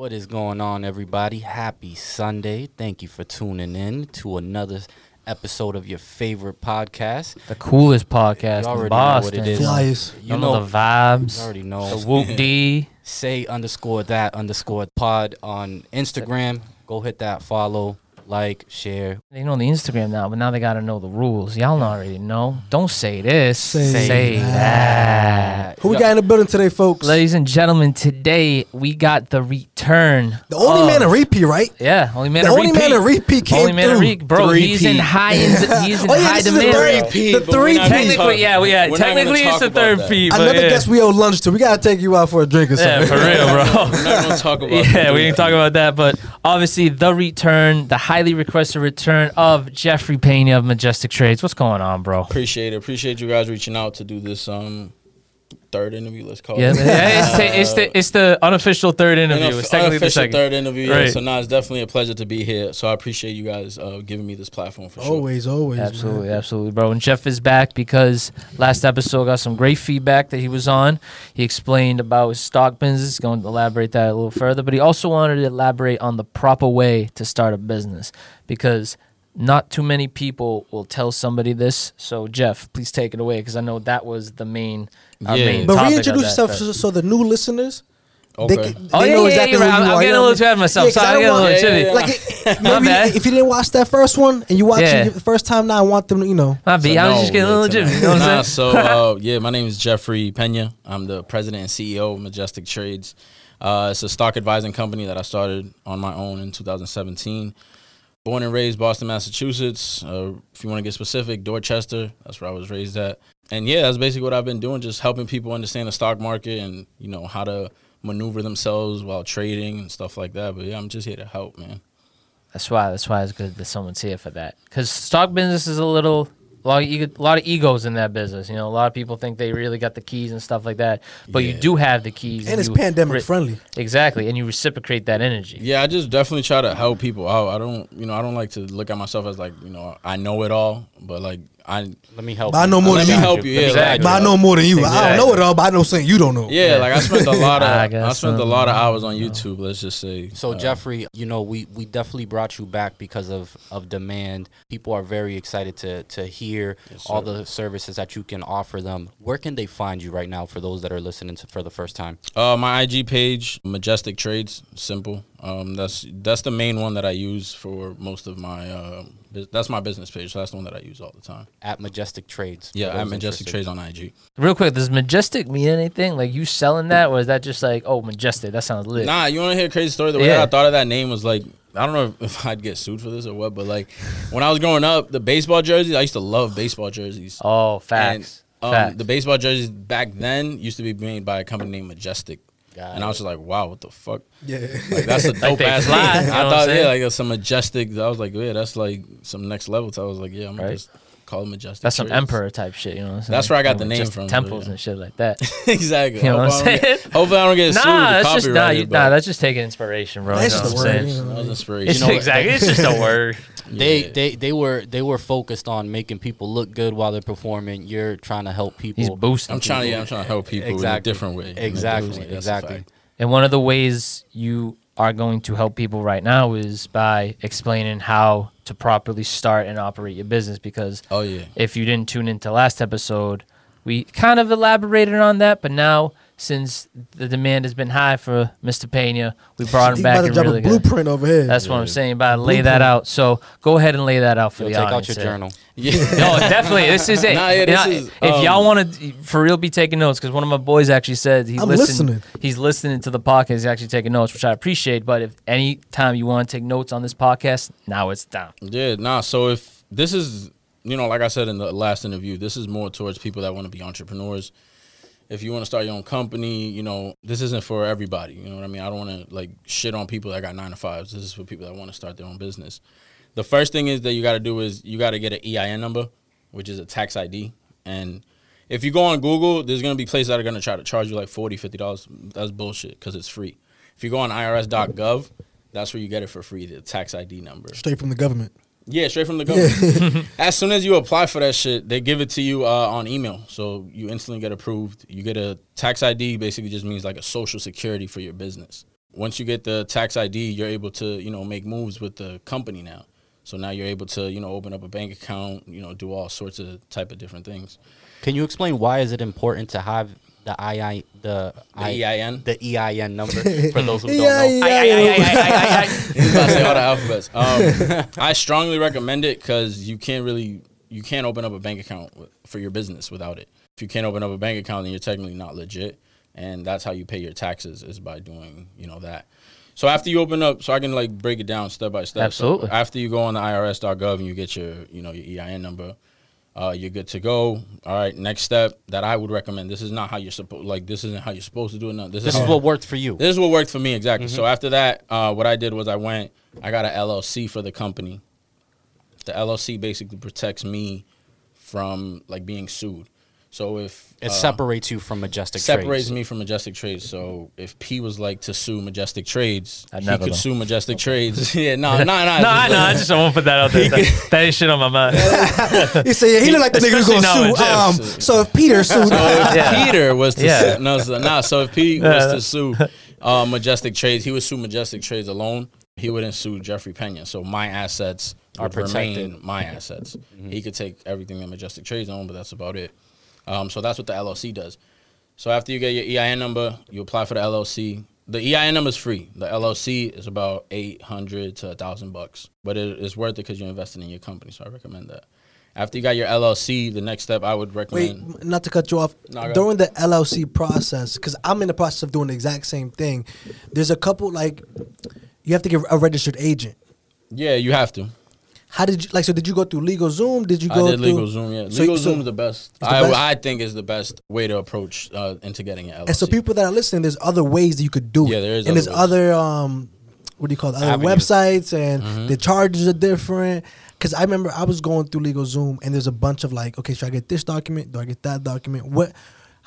What is going on, everybody? Happy Sunday. Thank you for tuning in to another episode of your favorite podcast. The coolest podcast You in already know Boston. what it is. Flyers. You You know, know the vibes. you already know. The whoop D. Say underscore that underscore pod on Instagram. Go hit that follow, like, share. They know the Instagram now, but now they gotta know the rules. Y'all already know. Don't say this. Say Say, that. that. Who we got in the building today, folks? Ladies and gentlemen, today we got the return. the only of- man in repeat, right? Yeah, only man The only repeat. man in repeat came Only man in through. repeat, bro. He's in Three-peat. high. In, oh, he's in Oh, yeah, high this is the demand. third- the but three not talk- Technically, yeah, yeah. we're not Technically, it's the about third that. feed. but Another yeah. guess we owe lunch to. We gotta take you out for a drink or something. Yeah, something. for real, bro. We're not gonna talk about yeah, we didn't talk about that, but obviously the return, the highly requested return of Jeffrey Pena of Majestic Trades. What's going on, bro? Appreciate it. Appreciate you guys reaching out to do this um third interview. Let's call Yeah, it. man. Yeah, it's, ta- it's the it's the unofficial third interview. Unof- It's technically the unofficial second. third interview. Yeah. Right. So now it's definitely a pleasure to be here. So I appreciate you guys uh, giving me this platform for sure. Always, always. man. Absolutely, absolutely, bro. And Jeff is back because last episode got some great feedback that he was on. He explained about his stock business. Going to elaborate that a little further, but he also wanted to elaborate on the proper way to start a business because not too many people will tell somebody this. So Jeff, please take it away because I know that was the main, Yeah. main But topic reintroduce that, yourself so, so the new listeners. Okay. They, can- Oh, yeah, know yeah, exactly you're right. I'm- I'm getting a little what I ahead of mean? myself. 'cause Sorry, I I'm getting a want- little chilly. yeah. Like, maybe bad. if you didn't watch that first one and you watch Yeah. it the first time now, I want them to, you know. My B, So I was no, just getting a little to jittery. know. You know what I'm Nah, saying? so uh, yeah, my name is Jeffrey Pena. I'm the president and CEO of Majestic Trades. Uh, it's a stock advising company that I started on my own in 2017. Born and raised Boston, Massachusetts. Uh, if you want to get specific, Dorchester. That's where I was raised at. And yeah, that's basically what I've been doing, just helping people understand the stock market and you know how to maneuver themselves while trading and stuff like that. But yeah, I'm just here to help, man. That's why. That's why it's good that someone's here for that. Because stock business is a little, a lot, of ego, a lot of egos in that business. You know, a lot of people think they really got the keys and stuff like that, but you do have the keys. And it's you pandemic re- friendly. Exactly, and you reciprocate that energy. Yeah, I just definitely try to help people out. I don't, you know, I don't like to look at myself as like, you know, I know it all, but like I, Let me help But I know more Let than me you. help you. Yeah, guide like. But I know more than you. I don't know it all, but I know something you don't know. yeah, like I spent a lot of, I I, spent so. a lot of hours on YouTube. Let's just say. So Uh, Jeffrey, you know, we, we definitely brought you back because of, of demand. People are very excited to to hear Yes, all the services that you can offer them. Where can they find you right now for those that are listening to for the first time? Uh, my IG page, Majestic Trades, simple. Um, that's that's the main one that I use for most of my. Uh, bus- that's my business page. So that's the one that I use all the time. At Majestic Trades. Yeah, those I'm Majestic. Trades on IG. Real quick, does majestic mean anything? Like you selling that, or is that just like, oh, majestic? That sounds lit. Nah, you want to hear a crazy story? The way Yeah. I thought of that name was like, I don't know if I'd get sued for this or what, but like when I was growing up, the baseball jerseys, I used to love baseball jerseys. Oh, facts. And, um, facts. the baseball jerseys back then used to be made by a company named Majestic. Got and I was just like, wow, what the fuck? Yeah. Like that's a dope they ass fly, name. you know I thought, yeah, like that's some majestic. I was like, yeah, that's like some next level. So I was like, yeah, I'm Right. just call it majestic. That's some emperor type shit. You know what I'm saying? That's where I got the name from, Temples yeah. and shit like that. exactly. You know what I'm I don't get- saying? Hopefully, I don't get sued. nah, or that's just nah, you, nah. That's just taking inspiration, bro. That's you know just what the I'm word, saying? you know. that was inspiration. It's You know, exactly. It's just a word. They, Yeah. they they were they were focused on making people look good while they're performing. You're trying to help people. He's boosting. I'm trying to, people. yeah, I'm trying to help people in a Exactly. different way. Exactly, That's a exactly. And one of the ways you are going to help people right now is by explaining how to properly start and operate your business. Because Oh yeah. if you didn't tune into last episode, we kind of elaborated on that. But now, since the demand has been high for Mr. Pena, we brought him He back about to drop really a good. blueprint over here. That's what I'm saying. About to lay that out. So go ahead and lay that out for Yo, the take out your there. journal. Yeah. No, definitely. This is it. Nah, yeah, You this know, is, if um, y'all want to for real be taking notes, because one of my boys actually said he listened. listening. He's listening to the podcast. He's actually taking notes, which I appreciate. But if any time you want to take notes on this podcast, now it's down. Yeah, nah. So if this is, you know, like I said in the last interview, this is more towards people that want to be entrepreneurs. If you want to start your own company, you know, this isn't for everybody. You know what I mean? I don't want to like shit on people that got nine to fives. This is for people that want to start their own business. The first thing is that you got to do is you got to get an EIN number, which is a tax ID. And if you go on Google, there's gonna be places that are gonna try to charge you like 40 dollars. That's bullshit because it's free. If you go on IRS.gov, that's where you get it for free, the tax ID number. Straight from the government. Yeah, straight from the government. as soon as you apply for that shit, they give it to you uh, on email, so you instantly get approved. You get a tax ID, basically just means like a social security for your business. once you get the tax ID, you're able to you know make moves with the company now. So now you're able to you know open up a bank account, you know, do all sorts of type of different things. Can you explain why is it important to have the II the, The I- EIN? the EIN number for those who don't Yeah, know? yeah, yeah. He's about to say all the alphabets. Um, I strongly recommend it because you can't really you can't open up a bank account with, for your business without it. If you can't open up a bank account, then you're technically not legit, and that's how you pay your taxes is by doing you know that. So after you open up, so I can like break it down step by step. So Absolutely. after you go on the IRS.gov and you get your you know your EIN number, uh, you're good to go. All right, next step that I would recommend. This is not how you're supposed like this isn't how you're supposed to do it. No, this, This is is what worked for you. this is what worked for me exactly. So Mm-hmm. after that, uh, what I did was I went, I got an LLC for the company. The LLC basically protects me from like being sued. So if It uh, separates you from Majestic separates Trades. me from Majestic Trades. So if P was like to sue Majestic Trades, I'd he could though. sue Majestic Trades. yeah, no, no, no, No, I know. I just won't put that out there. That, that ain't shit on my mind. He said, yeah, he look like the nigga who's gonna sue. Um, so if Peter sued, So if Yeah. Peter was to Yeah. sue, no, so, nah, so if Pete was to sue uh, Majestic Trades, he would sue Majestic Trades alone. He wouldn't sue Jeffrey Pena. So my assets Are would remain protected. my assets. He could take everything that Majestic Trades own, but that's about it. Um, so that's what the LLC does. So after you get your EIN number, you apply for the LLC. The EIN number is free. The LLC is about eight hundred to thousand bucks, but it is worth it because you're investing in your company. So I recommend that. After you got your LLC, the next step I would wait, recommend. not to cut you off. No, During the LLC process, because I'm in the process of doing the exact same thing. There's a couple like you have to get a registered agent. Yeah, you have to. How did you like? So did you go through Legal Zoom? Did you I go did through legal Zoom. Yeah, So- legal so- Zoom is the best. the I, best? I think is the best way to approach uh, into getting an LLC. And so people that are listening, there's other ways that you could do it. Yeah, there is And there's other ways. other um, what do you call it? Other Avenues. websites, and Mm-hmm. the charges are different. Because I remember I was going through Legal Zoom, and there's a bunch of like, okay, should I get this document? Do I get that document? What?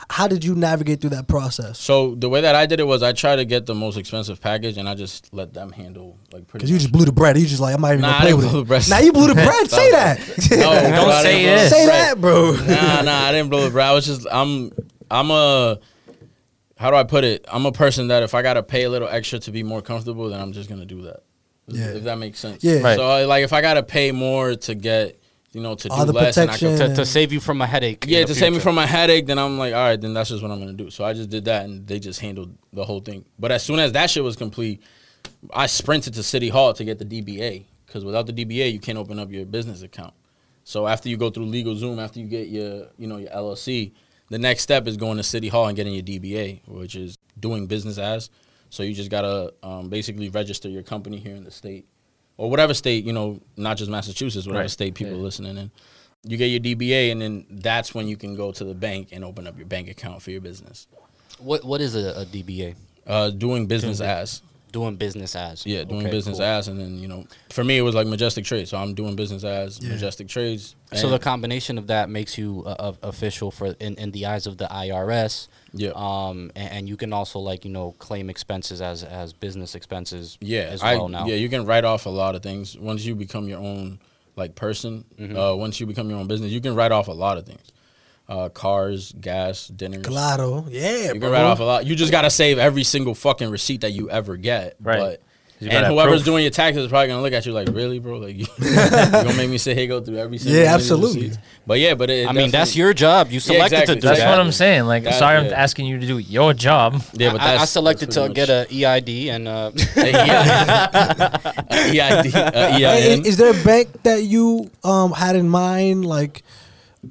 How did you navigate through that process? So the way that I did it was I tried to get the most expensive package, and I just let them handle like pretty. Because you just blew the bread. You just like, I'm not even Nah, gonna play with it. the bread. Now you blew the bread. Say that. No, Don't I say didn't it. Say that, bro. Nah, nah, I didn't blow the bread. I was just I'm I'm a how do I put it? I'm a person that if I gotta pay a little extra to be more comfortable, then I'm just gonna do that. Yeah. If that makes sense. Yeah. Right. So like if I gotta pay more to get you know to do All the less, and I protection. to, to save you from a headache. Yeah, to save me from a headache, then I'm like, all right, then that's just what I'm gonna do. So I just did that, and they just handled the whole thing. But as soon as that shit was complete, I sprinted to City Hall to get the DBA because without the DBA, you can't open up your business account. So after you go through Legal Zoom, after you get your, you know, your LLC, the next step is going to City Hall and getting your DBA, which is doing business as. So you just gotta um, basically register your company here in the state, or whatever state, you know, not just Massachusetts, whatever Right. state people Yeah. are listening in. You get your DBA, and then that's when you can go to the bank and open up your bank account for your business. What what is a, a DBA? Uh, doing business as. Doing business as. Yeah, doing Okay, business cool. as, and then you know, for me it was like Majestic Trades. So I'm doing business as Yeah. Majestic Trades. So the combination of that makes you uh, official for in, in the eyes of the IRS. yeah, Um, and, and you can also like you know claim expenses as as business expenses. yeah, as I, now. yeah, you can write off a lot of things once you become your own like person. Mm-hmm. Uh, once you become your own business, you can write off a lot of things. Uh, cars, gas, dinners. Claro. Yeah, You bro. can write off a lot. You just gotta save every single fucking receipt that you ever get. Right. But and whoever's proof. doing your taxes is probably gonna look at you like, really, bro? Like, you, you gonna make me sit here go through every single Yeah, one of these absolutely. receipts? But yeah, but it, I mean that's your job. You selected exactly. to do That's that. what I'm saying. Like, That- sorry, I'm asking you to do your job. Yeah, but I- I, selected that's to pretty get much- a EID and uh, EID, uh, Hey, EIN. is there a bank that you um had in mind like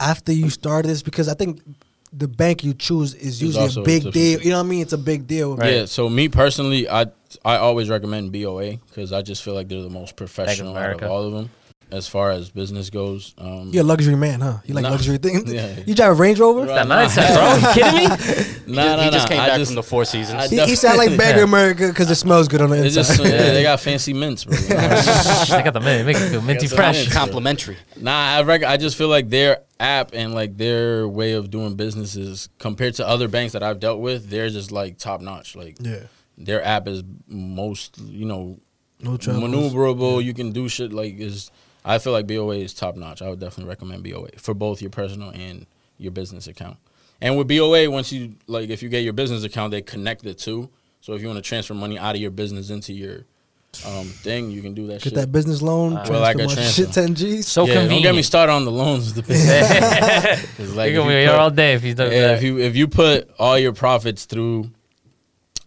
after you started this? Because I think the bank you choose is usually a a big different deal. thing. You know what I mean? It's a big deal. Right. Yeah, so me personally, I I always recommend BOA because I just feel like they're the most professional out of all of them as far as business goes. Um, You're a luxury man, huh? You like Nah. luxury things? Yeah. You drive a Range Rover? Right. That mindset, bro. You kidding me? nah, nah, he just nah, came I back just- from the Four Seasons. I- He, he sound like Bagger Yeah. America because it smells good on the inside. just yeah, they got fancy mints, bro. they got the mint, make it feel minty fresh. mint. Complimentary. Nah, I rec- I just feel like their app and like their way of doing business is compared to other banks that I've dealt with, they're just like top notch. Like yeah. their app is most, you know, No maneuverable. You can do shit like is. I feel like BOA is top notch. I would definitely recommend BOA for both your personal and your business account. And with BOA, once you like, if you get your business account, they connect the two. So if you want to transfer money out of your business into your um, thing, you can do that Get shit. that business loan. Uh, Well, like a transfer. shit ten G's. So yeah, don't get me started on the loans. with the business. 'Cause, like, You're gonna be here all day if you do yeah, that. if you if you put all your profits through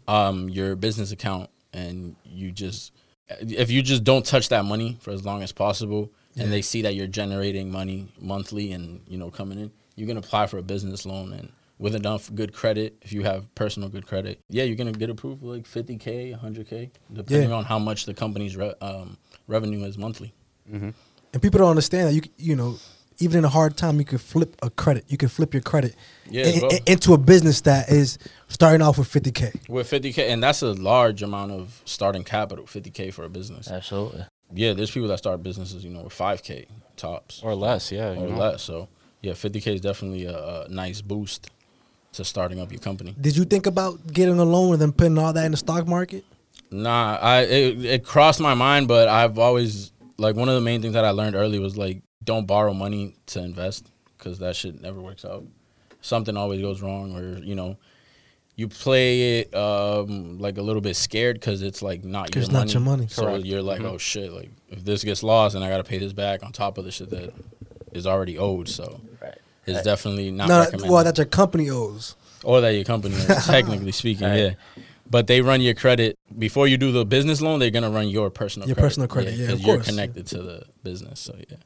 um your business account and you just if you just don't touch that money for as long as possible and they see that you're generating money monthly and you know coming in you can apply for a business loan and with enough good credit if you have personal good credit yeah you're gonna get approved for like 50k 100k depending Yeah. on how much the company's re- um, revenue is monthly And people don't understand that you you know even in a hard time you can flip a credit. You can flip your credit Yeah, in- in- into a business that is starting off with 50k. with 50k and that's a large amount of starting capital 50k for a business Absolutely. Yeah, there's people that start businesses, you know, with five k tops or less. Yeah, you or know. less. So yeah, fifty k is definitely a, a nice boost to starting up your company. Did you think about getting a loan and then putting all that in the stock market? Nah, I it, it crossed my mind, but I've always like one of the main things that I learned early was like don't borrow money to invest because that shit never works out. Something always goes wrong, or you know. You play it um, like a little bit scared because it's like not 'Cause your it's not your money. So Correct. you're like, oh shit! Like if this gets lost and I got to pay this back on top of the shit that is already owed. So Right. It's Right. Uh, definitely not no, recommended. well, that your company owes. or that your company, owns, technically speaking, Right. yeah. But they run your credit before you do the business loan. They're gonna run your personal Your credit. personal credit, yeah, of because you're course. connected to the business. So yeah,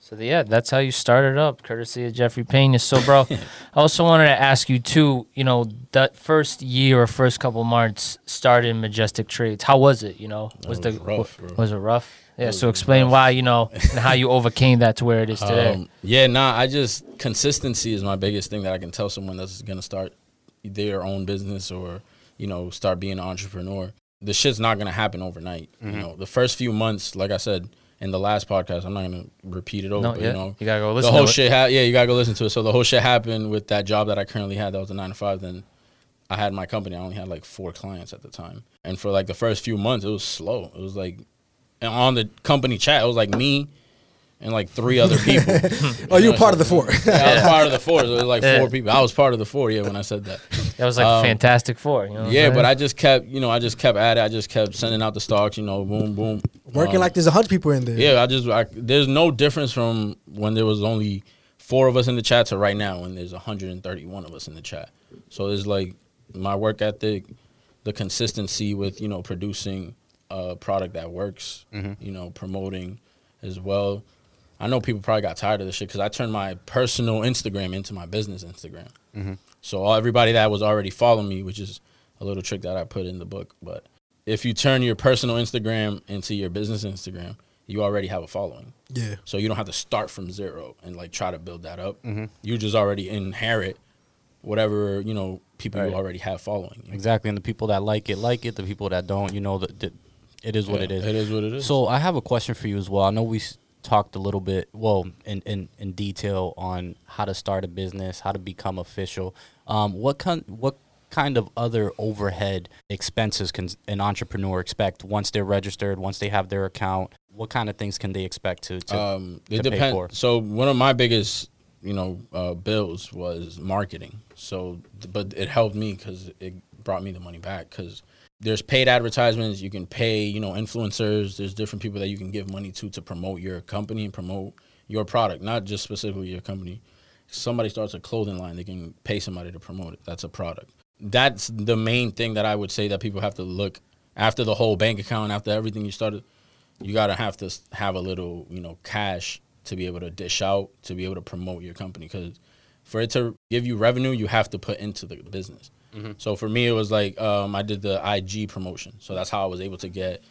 So yeah, that's how you started up, courtesy of Jeffrey Pena. So, bro, I also wanted to ask you too. You know, that first year or first couple months started in Majestic Trades. How was it? You know, was, That the rough, bro. was it rough? Yeah. So explain rough. why you know and how you overcame that to where it is today. Um, yeah, nah. I just consistency is my biggest thing that I can tell someone that's gonna start their own business or you know start being an entrepreneur. The shit's not gonna happen overnight. You know, the first few months, like I said in the last podcast, I'm not gonna repeat it over. no, but, yeah, you know, you gotta go listen. whole to it. The whole shit ha- yeah you gotta go listen to it so the whole shit happened with that job that i currently had that was a nine to five then i had my company i only had like four clients at the time and for like the first few months it was slow it was like and on the company chat it was like me and like three other people Oh, you were part of the four. yeah, i was part of the four so it was like Yeah. four people i was part of the four yeah when i said that That was like um, Fantastic Four. You know what I'm yeah but i just kept you know i just kept at it i just kept sending out the stocks you know boom boom Working Um, like there's a hundred people in there. yeah, I just I, there's no difference from when there was only four of us in the chat to right now when there's 131 of us in the chat. So it's like my work ethic, the consistency with you know producing a product that works, mm-hmm. you know promoting as well. I know people probably got tired of this shit because I turned my personal Instagram into my business Instagram. Mm-hmm. So all, everybody that was already following me, which is a little trick that I put in the book, but if you turn your personal Instagram into your business Instagram, you already have a following. Yeah. So you don't have to start from zero and like try to build that up. Mm-hmm. You just already inherit whatever you know people Right. you already have following. Exactly, and the people that like it like it. The people that don't, you know, that that it is what Yeah, it is. It is what it is. So I have a question for you as well. I know we talked a little bit, well, in, in, in detail on how to start a business, how to become official. Um, what kind what kind of other overhead expenses can an entrepreneur expect once they're registered, once they have their account? What kind of things can they expect to? to um, it to pay for. So one of my biggest, you know, uh, bills was marketing. So, but it helped me because it brought me the money back. Because there's paid advertisements. You can pay, you know, influencers. There's different people that you can give money to to promote your company and promote your product, not just specifically your company. Somebody starts a clothing line, they can pay somebody to promote it. That's a product. That's the main thing that I would say that people have to look after the whole bank account, after everything you started you gotta have to have a little you know cash to be able to dish out to be able to promote your company because for it to give you revenue you have to put into the business so for me it was like um, i did the ig promotion. So that's how i was able to get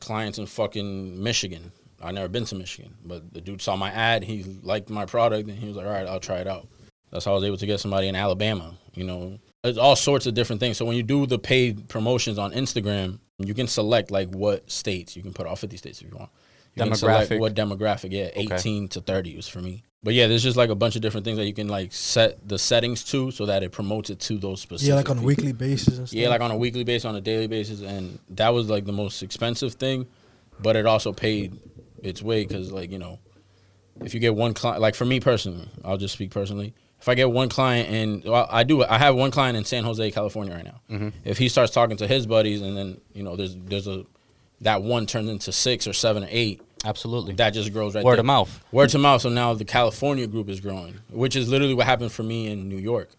clients in fucking michigan. I never been to michigan but the dude saw my ad he liked my product and he was like all right i'll try it out. That's how i was able to get somebody in alabama you know? It's all sorts of different things. So when you do the paid promotions on instagram you can select like what states. You can put all 50 states if you want. You can select Demographic. what demographic. Yeah Okay. 18 to 30 was for me but yeah there's just like a bunch of different things that you can like set the settings to so that it promotes it to those specific Yeah, like on a weekly basis and stuff. Yeah, like on a weekly basis, on a daily basis, and that was like the most expensive thing, but it also paid its way because, like you know, if you get one client, like for me personally, I'll just speak personally. if I get one client and well, I do, I have one client in San Jose, California right now. Mm-hmm. If he starts talking to his buddies, and then you know, there's there's a that one turns into six or seven or eight, Absolutely. that just grows right Word there. of mouth. Word to mouth. So now the California group is growing, which is literally what happened for me in New York.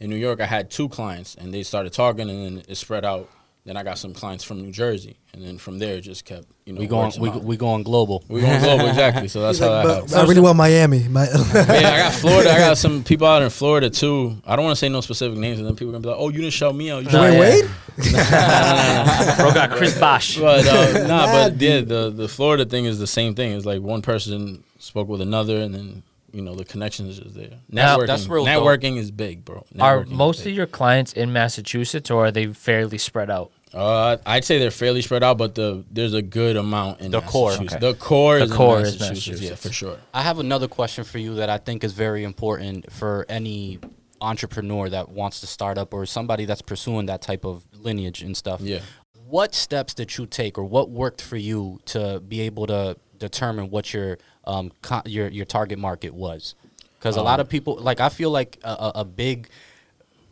In New York, I had two clients, and they started talking, and then it spread out. Then I got some clients from New Jersey, and then from there, it just kept you know. We going we, mouth. we going global. we going global exactly. So that's He's how like, that but happens. I really want Miami. My, Yeah, I got Florida. I got some people out in Florida too. I don't want to say no specific names, and then people are gonna be like, "Oh, you didn't show me out." You No, Dwyane yeah. Wade? Bro got Chris Bosh. But uh, nah, but Mad yeah, the the Florida thing is the same thing. It's like one person spoke with another, and then you know the connection is just there. Now- Networking, That's real dope. networking is big, bro. Are Networking is most big. of your clients in Massachusetts, or are they fairly spread out? Uh, I'd say they're fairly spread out, but the there's a good amount in The core. Okay. The core The is core in is Massachusetts, yeah, for sure. I have another question for you that I think is very important for any entrepreneur that wants to start up or somebody that's pursuing that type of lineage and stuff. Yeah. What steps did you take or what worked for you to be able to determine what your um co- your your target market was? Cuz a lot of people like I feel like a, a, a big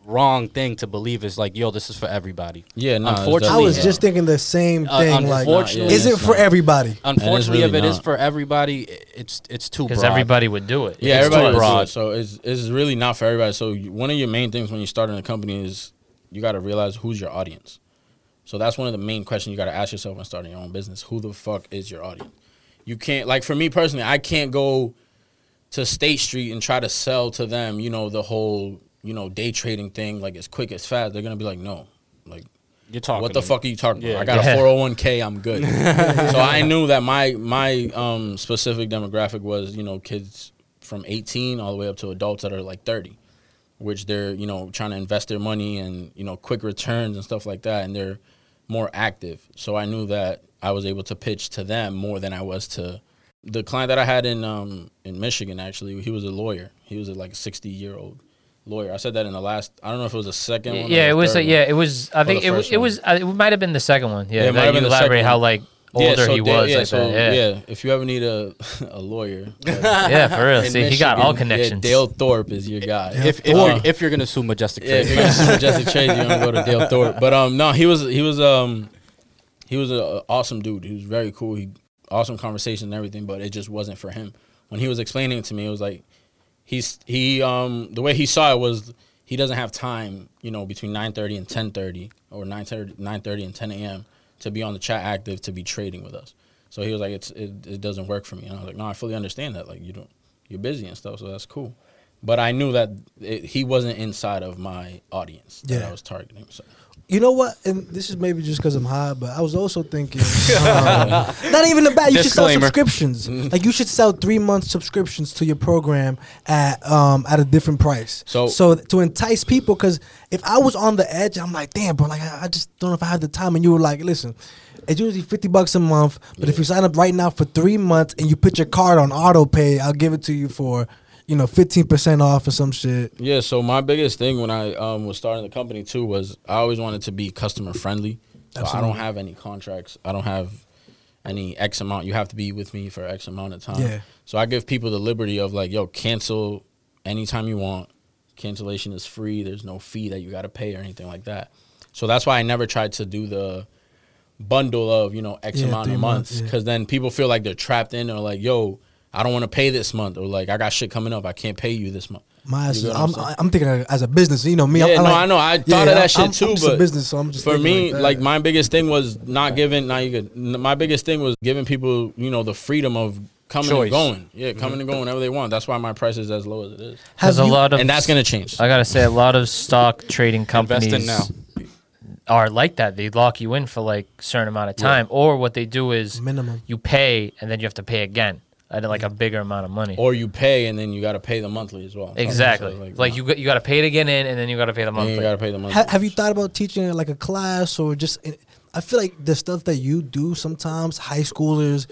wrong thing to believe is like yo this is for everybody. Yeah, no, it's I was just thinking the same Uh, thing. like, unfortunately, is it for everybody? Unfortunately, if really it is not. for everybody, it's it's too broad. Because everybody would do it. Yeah, It's everybody too would do broad. it. So it's it's really not for everybody. So one of your main things when you start in a company is you got to realize who's your audience. So that's one of the main questions you got to ask yourself when starting your own business. Who the fuck is your audience? You can't like for me personally, I can't go to State Street and try to sell to them, you know, the whole, you know, day trading thing like as quick as fast. They're going to be like, "No." Like You're talking. what the to me. fuck are you talking Yeah. about? I got Yeah. a 401k, I'm good. so I knew that my my um, specific demographic was, you know, kids from 18 all the way up to adults that are like 30, which they're, you know, trying to invest their money and, you know, quick returns and stuff like that and they're more active. So I knew that I was able to pitch to them more than I was to the client that I had in um in Michigan actually, he was a lawyer. He was a like 60 year old lawyer. I said that in the last I don't know if it was the second one. or Yeah, the it was. third A, one. yeah, it was. I Or think the it, was. it was. Uh, it might have been the second one. Yeah, Yeah, it might that have you been the second elaborate how like older so he Dan- was. Yeah, like so that. Yeah. if you ever need a a lawyer, uh, yeah, for real. in See, he got all Michigan, connections. Yeah, Dale Thorpe is your guy. If if, Uh, you're, if you're gonna sue Majestic yeah, if Trade, you're gonna sue Majestic Trade, you're gonna go to Dale Thorpe. But um, no, he was he was um he was an awesome dude. He was very cool. He awesome conversation and everything, but it just wasn't for him. When he was explaining it to me, it was like he's he um the way he saw it was he doesn't have time, you know, between 9:30 and 10:30 or 9:30 9:30 and 10 a.m. to be on the chat active to be trading with us. So he was like, it's it, it doesn't work for me. And I was like, no, I fully understand that. Like you don't you're busy and stuff, so that's cool. But I knew that it, he wasn't inside of my audience that Yeah. I was targeting. So You know what? And this is maybe just because I'm high, but I was also thinking, um, not even about you should sell Disclaimer. subscriptions. like you should sell three month subscriptions to your program at um at a different price. So- so to entice people, because if I was on the edge, I'm like, damn, bro, like I, I just don't know if I have the time. And you were like, listen. It's usually fifty bucks a month, but if you sign up right now for three months and you put your card on auto pay, I'll give it to you for, you know, fifteen percent off or some shit. Yeah, so my biggest thing when I um, was starting the company too was I always wanted to be customer friendly. So I don't have any contracts. I don't have any X amount. You have to be with me for X amount of time. Yeah. So I give people the liberty of like, yo, cancel anytime you want. Cancellation is free. There's no fee that you got to pay or anything like that. So that's why I never tried to do the bundle of you know X Yeah, amount of months, months yeah. because then people feel like they're trapped in or like, yo, I don't want to pay this month or like I got shit coming up. I can't pay you this month. My, You get what I'm, I'm? I'm thinking as a business, you know me. Yeah, I'm, no, like- I know. I yeah, thought of I'm- that shit I'm- too, I'm just but a business, so I'm just for me, that. like, my biggest thing was not giving. Now you could. My biggest thing was giving people, you know, the freedom of coming Choice. and going. Yeah, coming and mm-hmm. going whenever they want. That's why my price is as low as it is, Has a lot of, and that's gonna change. I gotta say, a lot of stock trading Invest companies in now. are like that. They lock you in for like a certain amount of time, or what they do is minimum. you pay and then you have to pay again at like a bigger amount of money. Or you pay and then you got to pay the monthly as well. exactly. So, like you got you got to pay to get in, and then you got to pay the and monthly. you got to pay the monthly. Ha- have you thought about teaching like a class or just? I feel like the stuff that you do sometimes high schoolers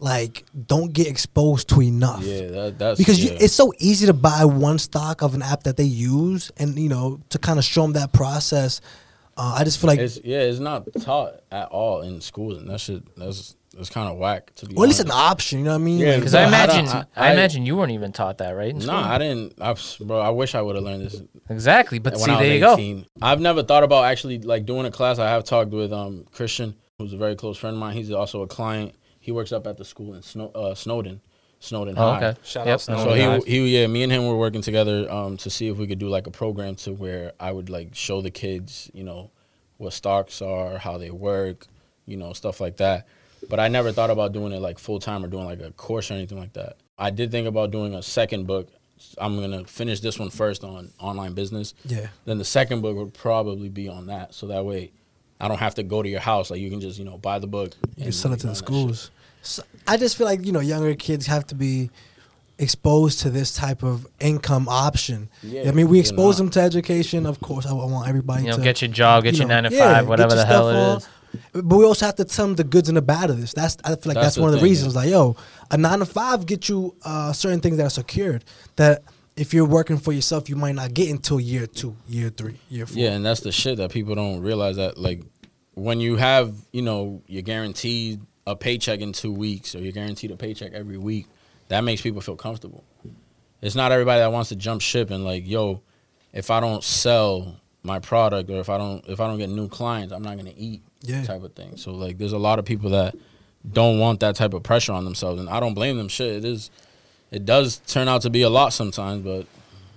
like don't get exposed to enough. Yeah, that, that's Because yeah. you, it's so easy to buy one stock of an app that they use, and you know to kind of show them that process. Uh, I just feel like It's yeah, it's not taught at all in schools, and that shit that's it's kind of whack to be. Or at least honest. an option. You know what I mean? Yeah, Because But I I don't- imagine, I, I- imagine you weren't even taught that, right? in No, school? I didn't. I, bro, I wish I would have learned this exactly. But when see, I was there you go. 18. I've never thought about actually like doing a class. I have talked with um Christian, who's a very close friend of mine. He's also a client. He works up at the school in Snow, uh, Snowden, Snowden Oh, High. okay. Shout Yep. out Snow So he, he, yeah, me and him were working together um, to see if we could do like a program to where I would like show the kids, you know, what stocks are, how they work, you know, stuff like that. But I never thought about doing it like full time or doing like a course or anything like that. I did think about doing a second book. I'm gonna finish this one first on online business. yeah. Then the second book would probably be on that, so that way I don't have to go to your house. Like you can just you know buy the book. You can and, sell it to the run that shit. schools. So I just feel like you know younger kids have to be exposed to this type of income option. Yeah, I mean, we expose not. them to education. Of course, I, I want everybody You know, to get your job, get you your know, nine to yeah, five, get whatever the hell it is. it on. is. But we also have to tell them the goods and the bad of this. That's I feel like That's that's, one of the reasons. Like, yo, a nine to five get you uh, certain things that are secured. That if you're working for yourself, you might not get until year two, year three, year four. Yeah, and that's the shit that people don't realize that like when you have, you know, you're guaranteed a paycheck in 2 weeks or you're guaranteed a paycheck every week, that makes people feel comfortable. It's not everybody that wants to jump ship and like, yo, if I don't sell my product or if I don't if I don't get new clients, I'm not going to eat Yeah. type of thing. So like there's a lot of people that don't want that type of pressure on themselves and I don't blame them shit. It is it does turn out to be a lot sometimes, but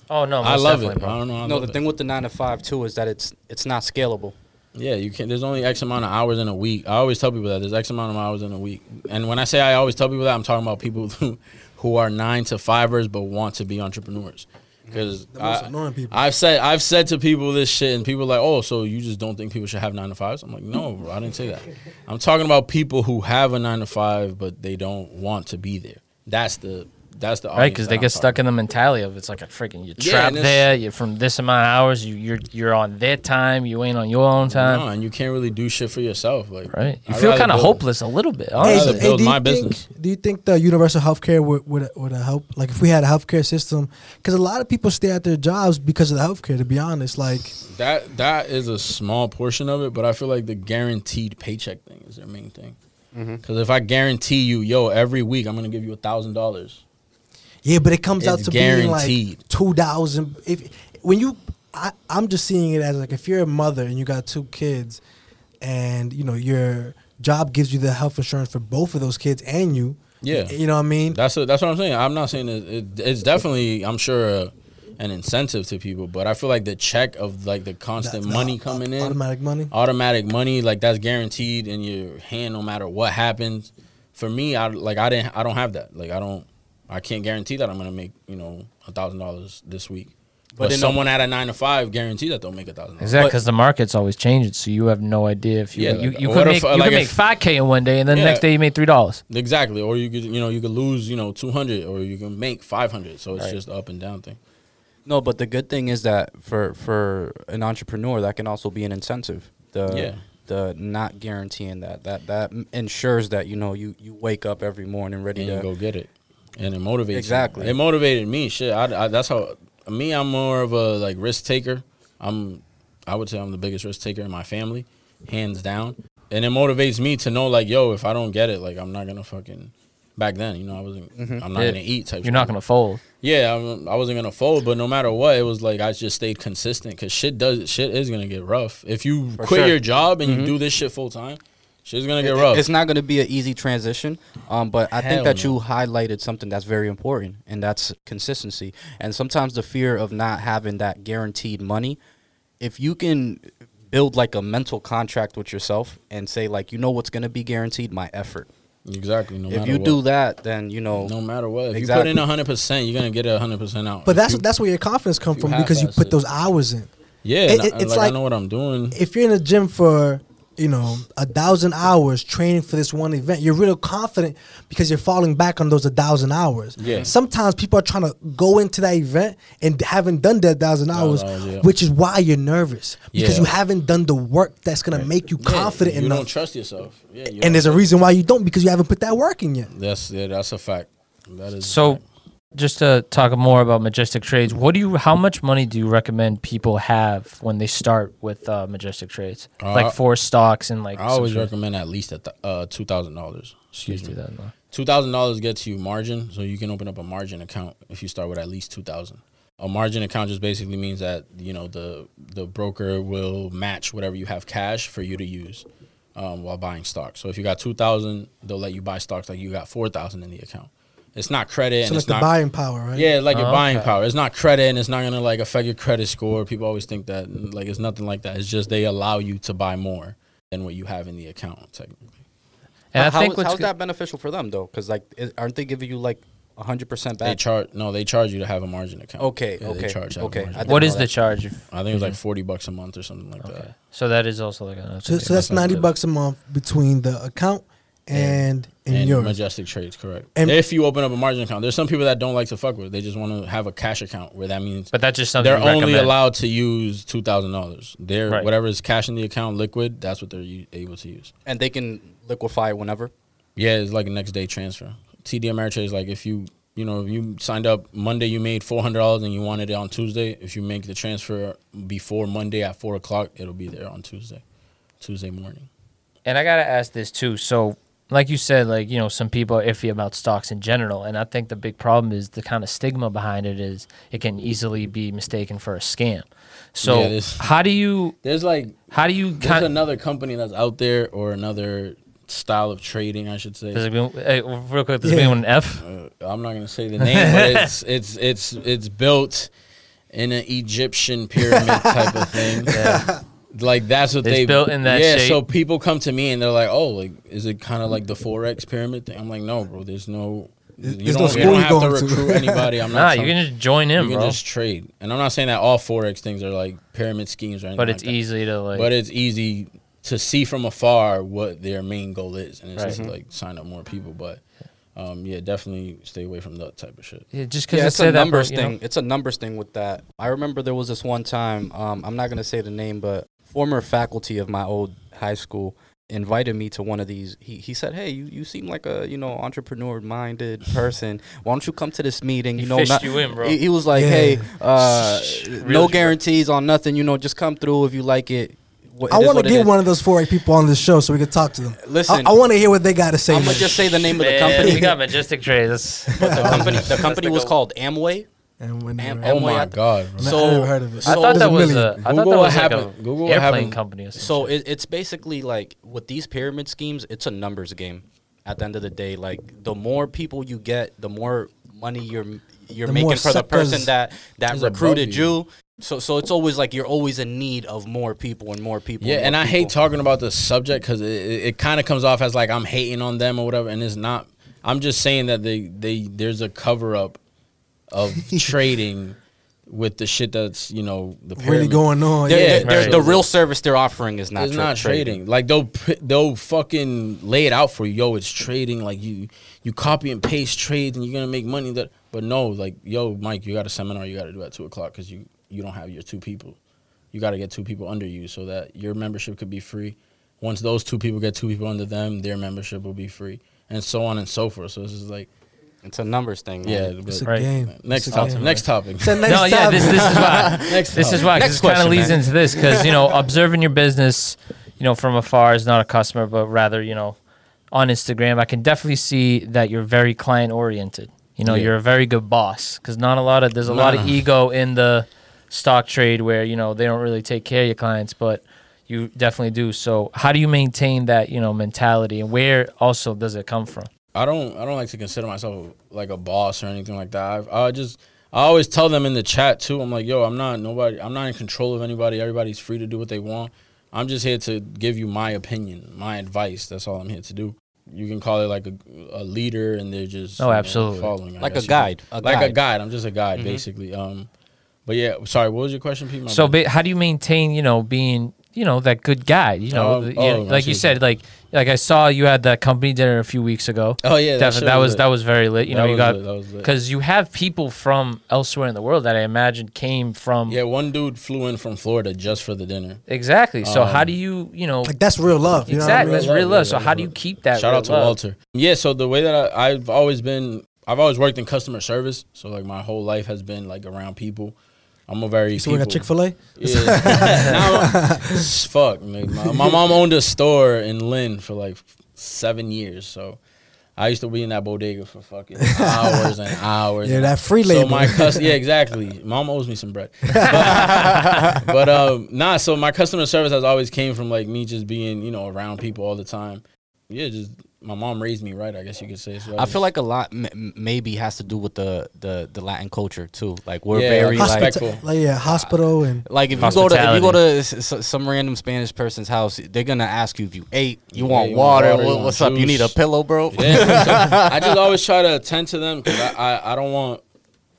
Oh no, I love it. bro. I don't know. I no, love the it. thing with the nine to five too is that it's it's not scalable. Yeah, you can. There's only X amount of hours in a week. I always tell people that there's X amount of hours in a week. And when I say I always tell people that, I'm talking about people who, who are nine to fivers but want to be entrepreneurs. Because The most annoying people. I've said I've said to people this shit, and people are like, oh, so you just don't think people should have nine to fives? I'm like, no, bro, I didn't say that. I'm talking about people who have a nine to five but they don't want to be there. That's the that's the Right, because they I'm get talking stuck in the mentality of it's like a freaking you're Yeah, trapped and there. You're from this amount of hours. You, you're you're on their time. You ain't on your own time. No, and you can't really do shit for yourself. Like Right. You I'd feel kind of hopeless a little bit. Hey, Honestly. hey, build do you my think, business. Do you think the universal healthcare would would would help? Like if we had a healthcare system, because a lot of people stay at their jobs because of the healthcare. To be honest, like That that is a small portion of it, but I feel like the guaranteed paycheck thing is their main thing. Mm-hmm. Because if I guarantee you, yo, every week I'm gonna give you a thousand dollars. Yeah, but it comes out It's to being like two thousand. If when you, I, I'm just seeing it as like if you're a mother and you got two kids, and you know your job gives you the health insurance for both of those kids and you. Yeah. you know what I mean. That's a, that's what I'm saying. I'm not saying it, it, it's definitely I'm sure a, an incentive to people, but I feel like the check of like the constant money coming in, automatic money. automatic money, like that's guaranteed in your hand no matter what happens. For me, I like I didn't I don't have that. Like I don't I can't guarantee that I'm gonna make you know a thousand dollars this week. But, in a- someone at a nine to five guarantee that they'll make a thousand. dollars. Exactly, because the market's always changing, so you have no idea if you Yeah, you, like, you could if, make uh, you like could make if- five k in one day, and then the next day you made three dollars. Exactly, or you could you know you could lose you know two hundred, or you can make five hundred. So it's Right. just up and down thing. No, but the good thing is that for for an entrepreneur, that can also be an incentive. The Yeah. the not guaranteeing that that that ensures that you know you you wake up every morning ready and to go get it, and it motivates. you. Exactly. it motivated me. Shit, I, I, that's how me. I'm more of a like risk taker. I'm, I would say I'm the biggest risk taker in my family, hands down. And it motivates me to know like, yo, if I don't get it, like I'm not gonna fucking. Back then, you know, I wasn't. I'm not Yeah. gonna eat. Type. You're not gonna fold. Yeah, I'm, I wasn't gonna fold, but no matter what, it was like I just stayed consistent because shit does shit is gonna get rough if you For quit sure. your job and Mhm. you do this shit full time. Shit's gonna get It- rough. It's not going to be an easy transition, um, but I Hell think that no. you highlighted something that's very important, and that's consistency. And sometimes the fear of not having that guaranteed money, if you can build like a mental contract with yourself and say like, you know what's going to be guaranteed, my effort. exactly. No if matter you what. do that, then you know. no matter what, if Exactly. you put in hundred percent, you're gonna get a hundred percent out. But If that's you- that's where your confidence comes you from because you put shit. those hours in. yeah. it- it- it's like, I know what I'm doing. If you're in the gym for you know a thousand hours training for this one event, you're real confident because you're falling back on those a thousand hours. Yeah. Sometimes people are trying to go into that event and haven't done that thousand hours, hours, yeah. which is why you're nervous because Yeah. you haven't done the work that's gonna make you Yeah, confident you enough. don't trust yourself. Yeah, you and there's a reason why you don't because you haven't put that work in yet. That's yeah, that's a fact. That is a So, fact. Just to talk more about Majestic Trades, what do you? How much money do you recommend people have when they start with uh, Majestic Trades, Uh, like for stocks and like? I always recommend at least at the, uh two thousand dollars. Excuse me. do that. no. Two thousand dollars gets you margin, so you can open up a margin account if you start with at least two thousand. A margin account just basically means that you know the the broker will match whatever you have cash for you to use um, while buying stocks. So if you got two thousand, they'll let you buy stocks like you got four thousand in the account. It's not credit, So and like it's the not buying power, right? yeah, like your Oh, buying okay. power. It's not credit, and it's not gonna like affect your credit score. People always think that like it's nothing like that. It's just they allow you to buy more than what you have in the account technically. And I How- think how- how's good- that beneficial for them though? Because like, is, aren't they giving you like hundred percent back? They charge no, they charge you to have a margin account. Okay, Yeah, they okay, charge to have a okay. margin I account. didn't what know is the that. charge? I think it was like mhm. forty bucks a month or something like Okay, that. so that is also like another. So, so that's ninety bucks a month between the account and in And yours. majestic trades, correct. And- if you open up a margin account, there's some people that don't like to fuck with. They just want to have a cash account where that means But that's just something they're you only recommend. allowed to use two thousand dollars. They're Right. whatever is cash in the account, liquid. That's what they're u- able to use. and they can liquefy whenever. Yeah, it's like a next day transfer. TD Ameritrade is like if you you know if you signed up Monday, you made four hundred dollars and you wanted it on Tuesday. If you make the transfer before Monday at four o'clock, it'll be there on Tuesday, Tuesday morning. And I gotta ask this too. So, like you said, like you know, some people are iffy about stocks in general, and I think the big problem is the kind of stigma behind it is it can easily be mistaken for a scam. So, Yeah, this- how do you There's like how do you there's kind another company that's out there or another style of trading, I should say. does it begin, hey, real quick? Does it Yeah. begin with an F? Uh, I'm not gonna say the name, but it's it's it's it's built in an Egyptian pyramid type of thing. Like that's what It's they built in that Yeah, shape. so people come to me and they're like, "Oh, like is it kind of like the forex pyramid thing?" I'm like, "No, bro. There's no. You there's don't, school you don't have to going to." recruit anybody. I'm not. Nah, you can just join in, you can bro. just trade. And I'm not saying that all forex things are like pyramid schemes or anything. But like it's that. easy to like. But it's easy to see from afar what their main goal is, and it's Right. just like sign up more people. But um, yeah, definitely stay away from that type of shit. yeah, just because Yeah, it's a said that, numbers you know, thing. It's a numbers thing with that. I remember there was this one time. Um, I'm not gonna say the name, but former faculty of my old high school invited me to one of these. He he said, "Hey, you, you seem like a you know entrepreneur minded person. Why don't you come to this meeting? He You know, not- you in, bro. He, he was like, Yeah. "Hey, uh, Real no shit. guarantees on nothing. You know, just come through if you like it." Wh- I want to what get one of those forex people on the show so we can talk to them. Listen, I, I want to hear what they got to say. I'm gonna just say the name of the Man, company. we got majestic trades. The company the company was called Amway. And when Am- Oh my at- god! Bro. So- I never heard of it. I thought that was million. a. I thought Google that what was like a. Google airplane happened. company. Or So it, it's basically like with these pyramid schemes, it's a numbers game. At the end of the day, like the more people you get, the more money you're you're The making for the person that that is above recruited you. you. So so it's always like you're always in need of more people and more people. Yeah, more and I hate talking about the subject because it, it, it kind of comes off as like I'm hating on them or whatever, and it's not. I'm just saying that they they there's a cover up of trading with the shit that's you know the really going on. They're- yeah. they're- they're- Right. the real service they're offering is not, it's tra- not trading. Like they'll they'll fucking lay it out for you. Yo, it's trading. Like you you copy and paste trades and you're gonna make money. That but no, like yo, Mike, you got a seminar you got to do at two o'clock because you you don't have your two people. You got to get two people under you so that your membership could be free. Once those two people get two people under them, their membership will be free, and so on and so forth. So this is like It's a numbers thing. yeah. man. It's a Right. game. next It's a topic. game. Next topic. It's a next no, yeah, this, this is why. Next This is topic. why. 'cause Next this kind of leads man. into this because you know observing your business, you know from afar is not a customer, but rather you know on Instagram, I can definitely see that you're very client oriented. You know, Yeah. you're a very good boss because not a lot of there's a lot of ego in the stock trade where you know they don't really take care of your clients, but you definitely do. So how do you maintain that you know mentality, and where also does it come from? I don't I don't like to consider myself like a boss or anything like that. I've, I just I always tell them in the chat too. I'm like, yo, I'm not nobody. I'm not in control of anybody. Everybody's free to do what they want. I'm just here to give you my opinion, my advice. That's all I'm here to do. You can call it like a, a leader, and they're just Oh, you know, absolutely. following. I Like a guess you guide, a like a guide. guide. I'm just a guide, Mhm. basically. Um, but yeah, sorry. What was your question, Pete? My So, ba- how do you maintain, you know, being, you know, that good guy? You know, Um, the- you oh, I like see you what said, you- like, like I saw you had that company dinner a few weeks ago. oh yeah, That, shit that was lit. that was very lit. You That know, you was got lit, that was lit. because you have people from elsewhere in the world that I imagine came from yeah, one dude flew in from Florida just for the dinner. exactly. So how Um, do you, you know, Like that's real love. You exactly know that's what I mean? real love, love. So yeah, how do yeah. you keep that? Shout real out to love? Walter. Yeah, so the way that I, I've always been, I've always worked in customer service, so like my whole life has been like around people. I'm a very So we got people- Chick Fil A. Yeah. fuck. like, my, my mom owned a store in Lynn for like seven years, so I used to be in that bodega for fucking hours and hours. Yeah, and that free labor. So my cus- yeah, exactly. Mom owes me some bread, but, but um, nah. So my customer service has always came from like me just being you know around people all the time. Yeah, just my mom raised me right. I guess you could say. So I feel like a lot m- m- maybe has to do with the, the, the Latin culture too. Like we're Yeah, very like like respectful. Like yeah, hospital and like if you go to if you go to s- s- some random Spanish person's house, they're gonna ask you if you ate, you Yeah, want you water, water, you what- want what's up? You need a pillow, bro. Yeah, so I just always try to attend to them because I, I, I don't want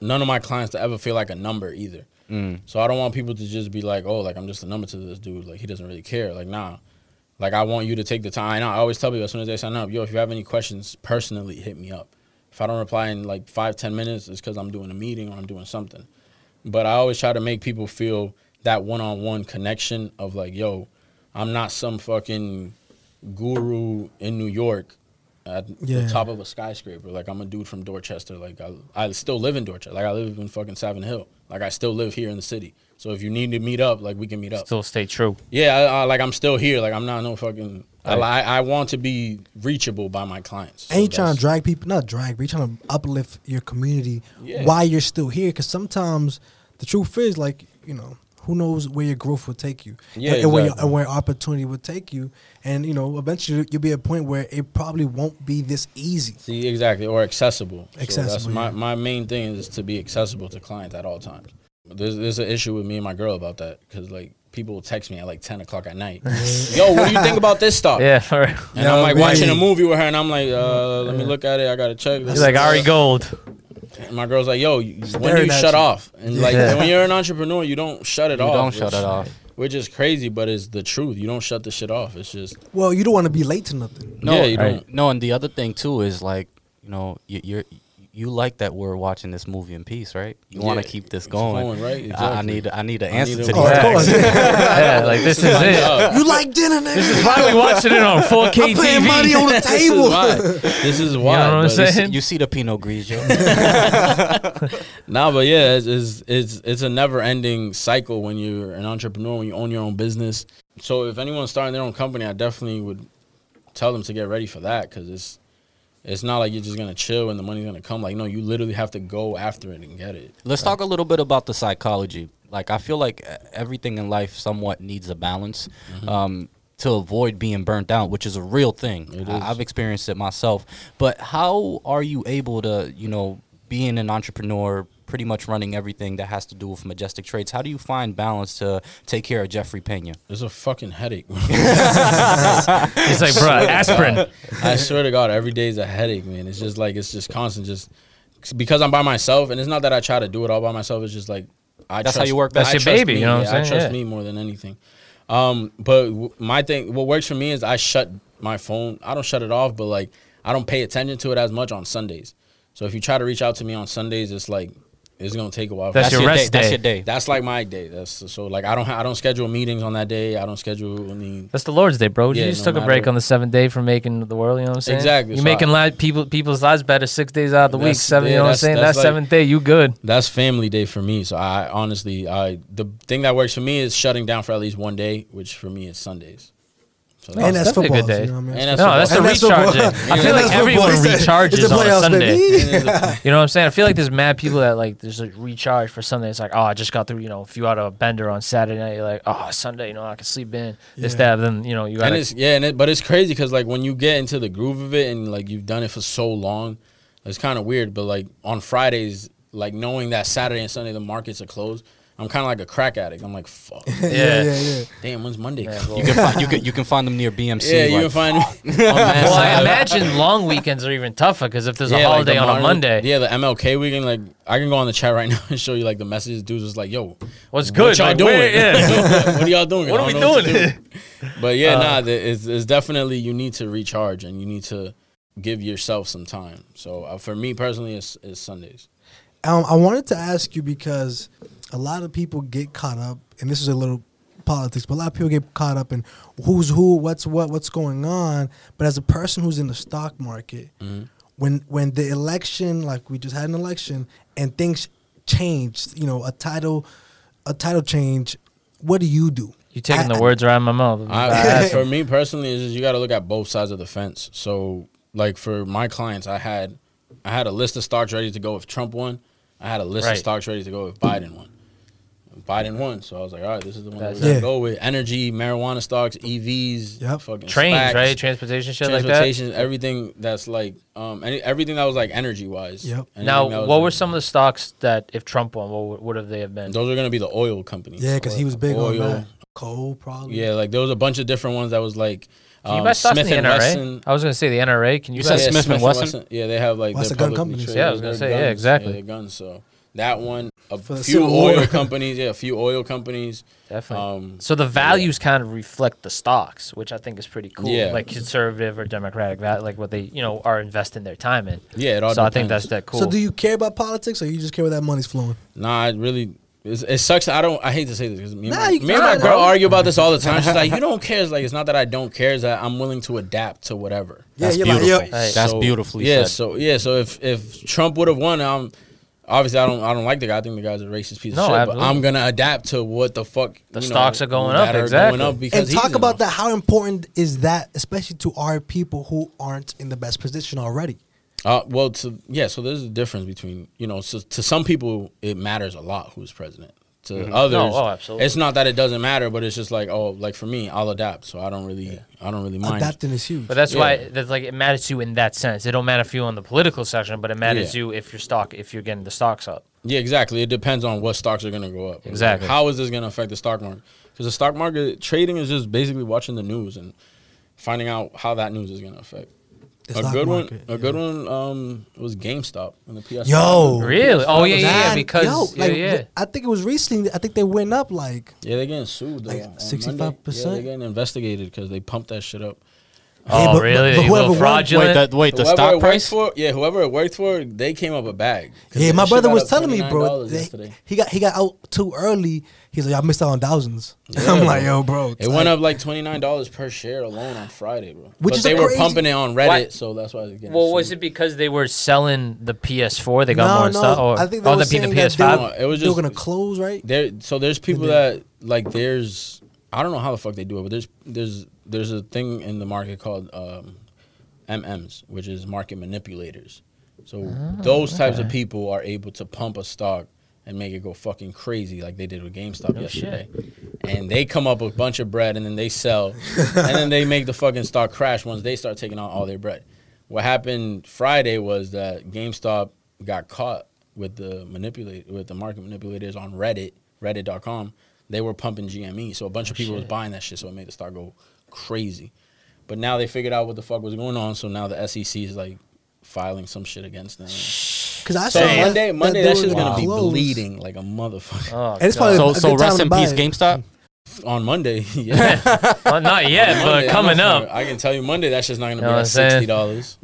none of my clients to ever feel like a number either. Mm. So I don't want people to just be like, oh, like I'm just a number to this dude. Like he doesn't really care. Like nah, like I want you to take the time. I always tell people as soon as they sign up, yo, if you have any questions, personally hit me up. If I don't reply in like five ten minutes, it's because I'm doing a meeting or I'm doing something. But I always try to make people feel that one on one connection of like, yo, I'm not some fucking guru in New York at Yeah. the top of a skyscraper. Like I'm a dude from Dorchester. Like I, I still live in Dorchester. Like I live in fucking Savin Hill. Like I still live here in the city. So if you need to meet up, like we can meet up. Still stay true. Yeah, I, I, like I'm still here. Like I'm not no fucking. I, Right. I, I want to be reachable by my clients. So and trying to drag people, not drag, but you're trying to uplift your community Yeah. while you're still here. Because sometimes the truth is, like you know, who knows where your growth will take you, Yeah, and, and where your, and where opportunity will take you, and you know, eventually you'll be at a point where it probably won't be this easy. See exactly or accessible. So that's Accessible, my my main thing is to be accessible to clients at all times. There's there's an issue with me and my girl about that because like people will text me at like ten o'clock at night. Yo, what do you think about this stuff? Yeah, for real. And Yeah, I'm like really. watching a movie with her, and I'm like, uh, let me look at it. I gotta check. This You're like Ari Gold. And my girl's like, yo, when do you shut you. off? And like Yeah. when you're an entrepreneur, you don't shut it You off. don't shut which- it off. Which is crazy, but it's the truth. You don't shut the shit off. It's just Well, you don't want to be late to nothing. No, Yeah, you right. don't. no, and the other thing too is like, you know, you, you're you like that we're watching this movie in peace, right? You want to keep this going. going, right? I, I need I need an I answer need to a- these Oh, of Yeah, like this is it. Uh, you like dinner, nigga? This is why we watching it on 4K I'm paying TV. money on the This is table. why. This is why. know what I'm but it's- saying? You see the Pinot Grigio. Nah, but yeah, it's, it's it's it's a never ending cycle when you're an entrepreneur when you own your own business. So if anyone's starting their own company, I definitely would tell them to get ready for that because it's it's not like you're just gonna chill and the money's gonna come. Like no, you literally have to go after it and get it. Let's talk a little bit about the psychology. Like I feel like everything in life somewhat needs a balance. Um, to avoid being burnt out, which is a real thing. Mm-hmm. I- I've experienced it myself. But how are you able to, you know, being an entrepreneur, pretty much running everything that has to do with majestic trades? How do you find balance to take care of Jeffrey Pena? It's a fucking headache. He's like, bro, aspirin. I swear to God, every day is a headache, man. It's just like it's just constant, just because I'm by myself, and it's not that I try to do it all by myself. It's just like I. That's how trust- you work That's I your trust baby, me, you know what I'm I trust Yeah. me more than anything. Um, but w- my thing, what works for me is I shut my phone. I don't shut it off, but like I don't pay attention to it as much on Sundays. So if you try to reach out to me on Sundays, it's like it's gonna take a while. That's your day. rest That's day. your day. That's like my day. That's so like I don't ha- I don't schedule meetings on that day. I don't schedule any. That's the Lord's Day, bro. Yeah, you just no took a break on the seventh day from making the world. You know what I'm saying? Exactly, You're so making I- li- people people's lives better six days out of the week. That's- Seven. you know what I'm that's- saying? that's That like- seventh day, you good. That's family day for me. So I honestly, I the thing that works for me is shutting down for at least one day, which for me is Sundays. So and that's definitely a football. good day. You know what I mean? And No, that's a And that's recharge. I feel like everyone football. He said, recharges it's the on a Sunday. You know what I'm saying? I feel like there's mad people that like there's a recharge for Sunday. It's like, oh, I just got through, you know, a few out of a bender on Saturday night. You're like, oh, Sunday, you know, I can sleep in. This, Yeah. that, then you know, you and got it's yeah, and it, but it's crazy because like when you get into the groove of it and like you've done it for so long, it's kind of weird. But like on Fridays, like knowing that Saturday and Sunday the markets are closed, I'm kind of like a crack addict. I'm like, fuck, yeah, yeah, yeah. damn, when's Monday? Yeah, coming? You can find you can you can find them near BMC. yeah, you like, can find me. on Mass Well, I imagine long weekends are even tougher because if there's a Yeah, like holiday the on a Monday, Yeah, the MLK weekend. Like I can go on the chat right now and show you like the messages. Dudes was like, "Yo, what's good? What y'all Like, doing? where- yeah. what are y'all doing? What are we don't know what to doing? do. But yeah, Uh, nah, the- it's, it's definitely you need to recharge and you need to give yourself some time. So uh, for me personally, it's, it's Sundays. Um, I wanted to ask you because a lot of people get caught up, and this is a little politics, but a lot of people get caught up in who's who, what's what, what's going on. But as a person who's in the stock market, when when the election, like we just had an election, and things changed, you know, a title, a title change. What do you do? You're taking I- the words right out of my mouth. I, for me personally, is just you got to look at both sides of the fence. So, like for my clients, I had I had a list of stocks ready to go if Trump won. I had a list Right. of stocks ready to go if Biden won. Biden won, so I was like, all right, this is the one that we're gonna Yeah. go with. Energy, marijuana stocks, EVs, Yep. fucking Trains, SPACs, right? Transportation shit like that. transportation, everything that's like um any, everything that was like energy wise. Yep. Now, what were some of the stocks that if Trump won, what would, would have they have been? Those are gonna be the oil companies. Yeah, because he was big on Oil. that. Coal, probably. Yeah, like there was a bunch of different ones that was like Can you um, buy stocks Smith in and the NRA? Wesson. I was gonna say the NRA. Can you, You buy said Yeah, Smith and Wesson? Yeah, they have like What's their the gun publicly companies? traded- Yeah, I was gonna their say, yeah, exactly. their guns. So that one, a For few Civil War. oil companies, yeah, a few oil companies. Definitely. Um, so the values kind of reflect the stocks, which I think is pretty cool. Yeah. Like conservative or democratic, va- like what they you know are investing their time in. yeah, it all. so I think that's that cool. So do you care about politics, or you just care where that money's flowing? Nah, I really. It's, it sucks. I don't. I hate to say this because me, and Nah, my- me and my girl bro. argue about this all the time. She's like, "You don't care." It's like it's not that I don't care. It's that I'm willing to adapt to whatever. That's you're like, beautiful. yo- Hey. That's So, beautifully yeah, said. so yeah, so if if Trump would have won, I'm obviously I don't I don't like the guy. I think the guy's a racist piece No, of shit. absolutely. But I'm gonna adapt to what the fuck The you stocks know, are going up, are exactly. Going up because and talk about them. that. How important is that, especially to our people who aren't in the best position already? Uh, well, to yeah, so there's a difference between you know, so to some people it matters a lot who's president. To others, No, oh, absolutely. it's not that it doesn't matter, but it's just like oh, like for me, I'll adapt. So I don't really, I don't really mind. Adapting is huge. But that's Yeah. why that's like it matters to you in that sense. It don't matter if you're on the political section, but it matters Yeah. you if your stock if you're getting the stocks up. Yeah, exactly. It depends on what stocks are going to go up. It's like, Exactly. how is this going to affect the stock market? Because the stock market trading is just basically watching the news and finding out how that news is going to affect. The a stock good market, one. A yeah. good one um, was GameStop in the PS. Yo. Really? Oh yeah, yeah, yeah. Because yo, yeah, like, yeah. I think it was recently. I think they went up like Yeah, they're getting sued. Though, Like on Monday. 65%? Yeah, they're getting investigated because they pumped that shit up. Oh but- really? but- but whoever little fraudulent. wait, the, wait, the Whoever stock price? for, yeah, whoever it worked for, they came up a bag. Yeah, my brother was telling me, bro. they- he got he got out too early. He's like, I missed out on thousands. I'm like, yo, bro. It went up like twenty nine dollars per share alone on Friday, bro. Which but is they were crazy- pumping it on Reddit, Why- so that's why. They're getting well, was it because they were selling the PS4? They got No, more no, stuff. Or, I think they oh, were they beat the saying that they PS5. It was They were just gonna close, right? there. So there's people that like there's I don't know how the fuck they do it, but there's there's there's a thing in the market called um, MMs, which is market manipulators. So those types of people are able to pump a stock and make it go fucking crazy, like they did with GameStop No yesterday. And they come up with a bunch of bread, and then they sell, and then they make the fucking stock crash once they start taking out all their bread. What happened Friday was that GameStop got caught with the manipulate with the market manipulators on Reddit, Reddit.com. They were pumping GME, so a bunch of people was buying that shit, so it made the stock go crazy. But now they figured out what the fuck was going on, so now the SEC is like filing some shit against them. Because I So saw that- Monday, that Monday, they that were shit's gonna gonna be close. bleeding like a motherfucker. Oh, And it's God. probably- So, a so good time rest to in buy peace, it. GameStop. On Monday, yeah. well, not yet, On but Monday, coming I up. I can tell you Monday that shit's not gonna Know be what I'm saying? sixty dollars.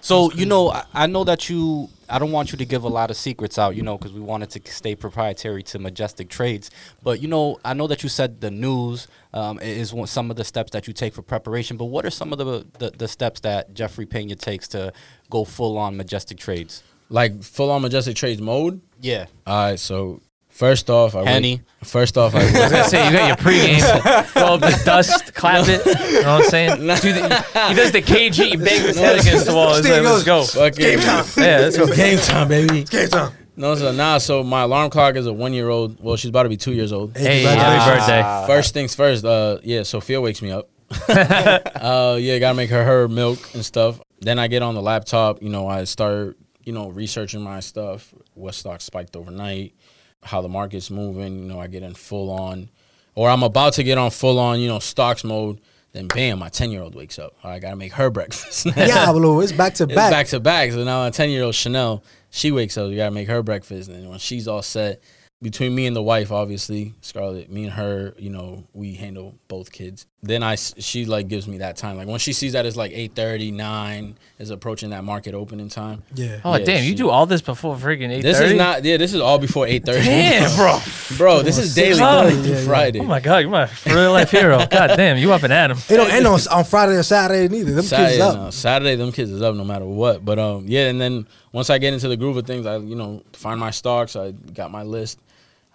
So you know, I, I know that you. I don't want you to give a lot of secrets out, you know, because we wanted to stay proprietary to Majestic Trades. But you know, I know that you said the news um, is one, some of the steps that you take for preparation. But what are some of the, the the steps that Jeffrey Pena takes to go full on Majestic Trades? Like full on majestic trades mode. Yeah, All right, so first off, I Henny. wake- first off, I I was gonna say you got your pregame, go up the dust, clap it. You know what I'm saying? Do the, he does the KG, he bangs his head against the wall. Like, let's go. fucking game time. Yeah, let's go. game time, baby. Game time. No, so nah. So my alarm clock is a one year old. Well, she's about to be two years old. Hey, congratulations. happy birthday. First things first. Uh, yeah. Sophia wakes me up. uh, yeah, gotta make her her milk and stuff. Then I get on the laptop. You know, I start you know researching my stuff. What stocks spiked overnight? How the market's moving. You know, I get in full on, or I'm about to get on full on. You know, stocks mode. Then bam, my ten year old wakes up. I gotta make her breakfast. Yeah, bro, it's back to It's back. back to back. So now my ten year old Chanel, she wakes up. You gotta make her breakfast, and when she's all set, between me and the wife, obviously Scarlett, me and her, you know, we handle both kids. Then I she like gives me that time. Like when she sees that it's like 8:30, 9 is approaching that market opening time. Yeah. Oh Yeah, damn! You do all this before freaking eight This is not yeah. This is all before 8:30. Damn, bro. bro. This is daily o'clock. Monday through Yeah, yeah. Friday. Oh my god, you're my real life hero. God damn, you up and at him. It don't end on, on Friday or Saturday neither. Them Saturday, kids up. no, Saturday, them kids is up no matter what. But um, yeah, and then once I get into the groove of things, I you know find my stocks. I got my list.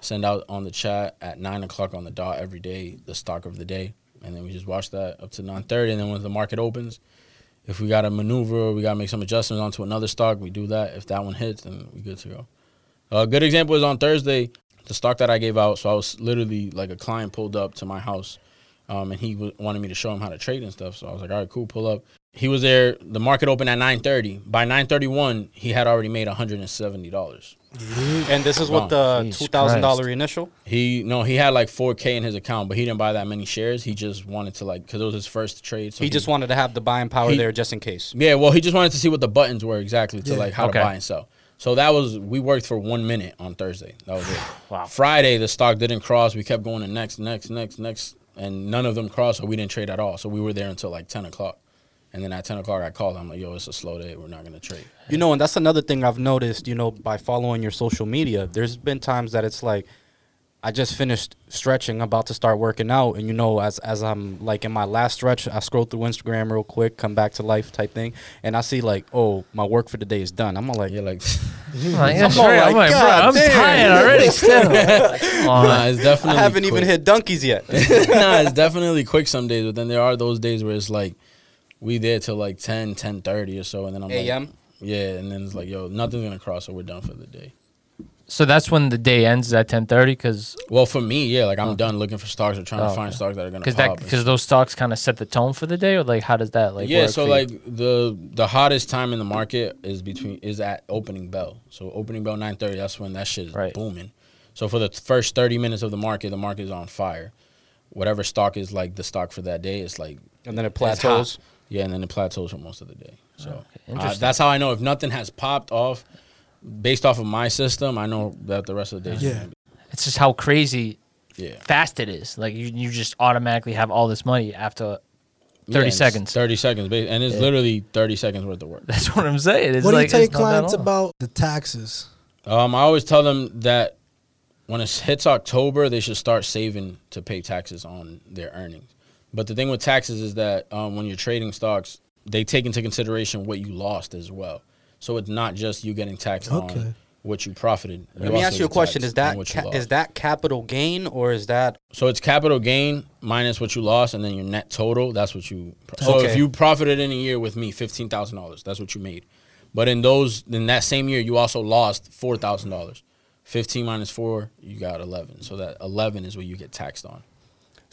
Send out on the chat at nine o'clock on the dot every day the stock of the day, and then we just watch that up to nine thirty. And then when the market opens, if we got to maneuver or we got to make some adjustments onto another stock, we do that. If that one hits, then we good to go. A good example is on Thursday, the stock that I gave out. So I was literally like a client pulled up to my house, um, and he w- wanted me to show him how to trade and stuff. So I was like, all right, cool, pull up. He was there. The market opened at nine thirty. By nine thirty one, he had already made one hundred and seventy dollars. And this is with the Jesus two thousand dollar Christ. initial. He no, he had like four k in his account, but he didn't buy that many shares. He just wanted to like because it was his first trade. So he just wanted to have the buying power He- there just in case. Yeah, well, he just wanted to see what the buttons were exactly to Yeah. like how Okay. to buy and sell. So that was we worked for one minute on Thursday. That was it. Wow. Friday the stock didn't cross. We kept going to next, next, next, next, and none of them crossed. So we didn't trade at all. So we were there until like ten o'clock, and then at ten o'clock I called. I'm like, yo, it's a slow day. We're not gonna trade. You know, and that's another thing I've noticed, you know, by following your social media. There's been times that it's like I just finished stretching, about to start working out, and you know, as as I'm like in my last stretch, I scroll through Instagram real quick, come back to life type thing, and I see like, oh, my work for the day is done. I'm all like, Yeah, like I'm like, yeah, I'm sure. all I'm like, like, bro, I'm tired already. Still. Come nah, it's I definitely. haven't even hit donkeys yet. nah, it's definitely quick some days, but then there are those days where it's like we there till like 10, 10 or so, and then I'm like, AM? yeah, and then it's like, yo, nothing's gonna cross, so we're done for the day. So that's when the day ends at ten thirty, because Well, for me, yeah, like I'm done looking for stocks or trying Oh, to find okay. stocks that are gonna because that and because those stocks kind of set the tone for the day, or like how does that like yeah, work so for you? like the the hottest time in the market is between is at opening bell. So opening bell nine thirty, that's when that shit is Right. booming. So for the first thirty minutes of the market, the market is on fire. Whatever stock is like the stock for that day, it's like and then it it's hot. plateaus. Yeah, and then it plateaus for most of the day. So uh, that's how I know if nothing has popped off, based off of my system, I know that the rest of the day. Yeah. be- it's just how crazy yeah. fast it is. Like you, you just automatically have all this money after. 30 Yeah, seconds. Thirty seconds, and it's Yeah. literally thirty seconds worth of work. That's what I'm saying. It's What do you tell your it's not that clients about the taxes? Um, I always tell them that when it hits October, they should start saving to pay taxes on their earnings. But the thing with taxes is that um, when you're trading stocks, they take into consideration what you lost as well. So it's not just you getting taxed Okay. on what you profited. Let me ask you a question: Is that ca- is that capital gain or is that so? It's capital gain minus what you lost, and then your net total. That's what you. So if you profited in a year with me fifteen thousand dollars, that's what you made. But in those, in that same year, you also lost four thousand dollars. Fifteen minus four, you got eleven. So that eleven is what you get taxed on.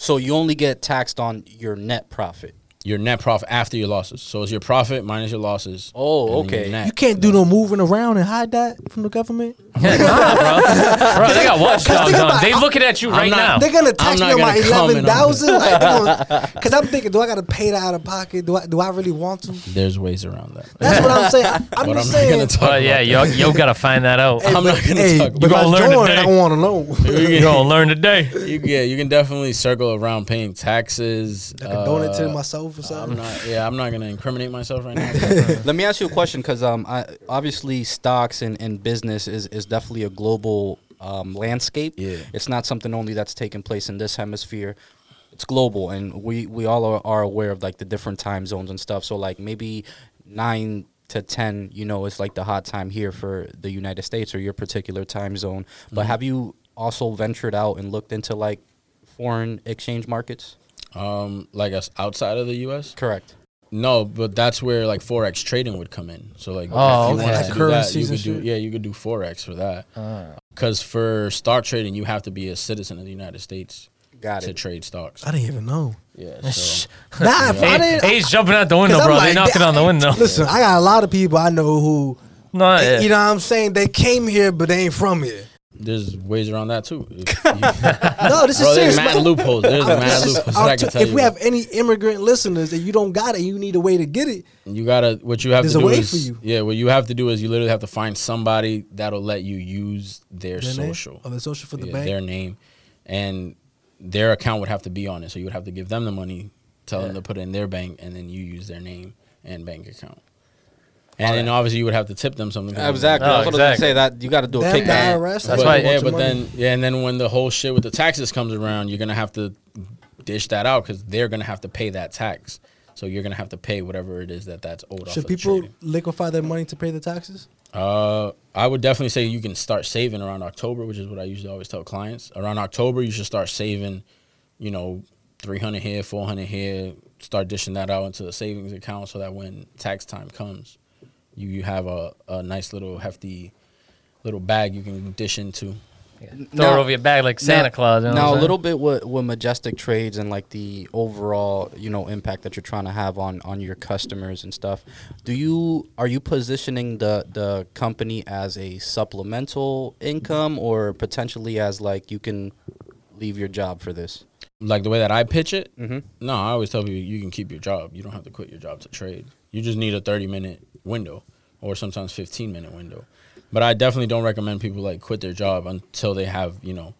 So you only get taxed on your net profit? Your net profit after your losses. So it's your profit minus your losses. Oh, and then your okay. net. You can't do no moving around and hide that from the government. Yeah, nah, bro. bro, they got watchdogs think on. about- They looking at you I'm right not- now. They're gonna tax me on my gonna comment eleven on thousand. Like, because I'm thinking, do I gotta pay that out of pocket? Do I do I really want to? There's ways around that. That's what I'm saying. I- I'm but I'm just not gonna talk. But yeah, about yo, yo, gotta find that out. Hey, I'm but- not gonna hey, talk but if about I it. Learn join, today. I want to know. You gonna learn today. Yeah, you can definitely circle around paying taxes. I can donate to uh, myself or I'm not. Yeah, I'm not gonna incriminate myself right now. Let me ask you a question because um, I, obviously stocks and, and business is, is definitely a global um, landscape. Yeah. It's not something only that's taking place in this hemisphere. It's global, and we, we all are, are aware of like the different time zones and stuff. So like maybe nine to ten, you know, is like the hot time here for the United States or your particular time zone. But have you also ventured out and looked into like foreign exchange markets? Um, like us outside of the U.S. Correct. No, but that's where like forex trading would come in. So like, Oh, if you okay. wanted Like to do that, you could do. Yeah, you could do forex for that. Uh, Because for stock trading, you have to be a citizen of the United States Got to it. trade stocks. I didn't even know. Yeah. So Nah, if I Hey, didn't. he's jumping out the window, bro. like, they knocking on the window. Listen, I got a lot of people I know who, No, yeah. you know what I'm saying? They came here, but they ain't from here. There's ways around that too. No, this is Bro, serious. there's mad loopholes. There's mad loopholes. I'll that I can tell if you. we have any immigrant listeners and you don't got it, you need a way to get it. You gotta what you have There's to a do way is for you. yeah. What you have to do is you literally have to find somebody that'll let you use their Their name? social, Oh, the social for the yeah, bank. their name, and their account would have to be on it. So you would have to give them the money, tell them to put it in their bank, and then you use their name and bank account. And then obviously you would have to tip them something. Exactly. No, I was going to say that you got to do a Damn, the kickback. IRS. That's they but, why- yeah, but then yeah, and then when the whole shit with the taxes comes around, you're gonna have to dish that out because they're gonna have to pay that tax. So you're gonna have to pay whatever it is that that's owed off should of the people trading. liquefy their money to pay the taxes? Uh, I would definitely say you can start saving around October, which is what I usually always tell clients. Around October, you should start saving, you know, 300 here, 400 here, start dishing that out into a savings account so that when tax time comes, you, you have a, a nice little hefty little bag you can dish into. Throw Now- it over your bag like Santa now, Claus. You know now a little bit with, with majestic trades and like the overall you know impact that you're trying to have on on your customers and stuff do you are you positioning the the company as a supplemental income or potentially as like you can leave your job for this Like the way that I pitch it, mm-hmm. no, I always tell people you can keep your job. You don't have to quit your job to trade. You just need a 30 minute window or sometimes 15 minute window. But I definitely don't recommend people like quit their job until they have, you know,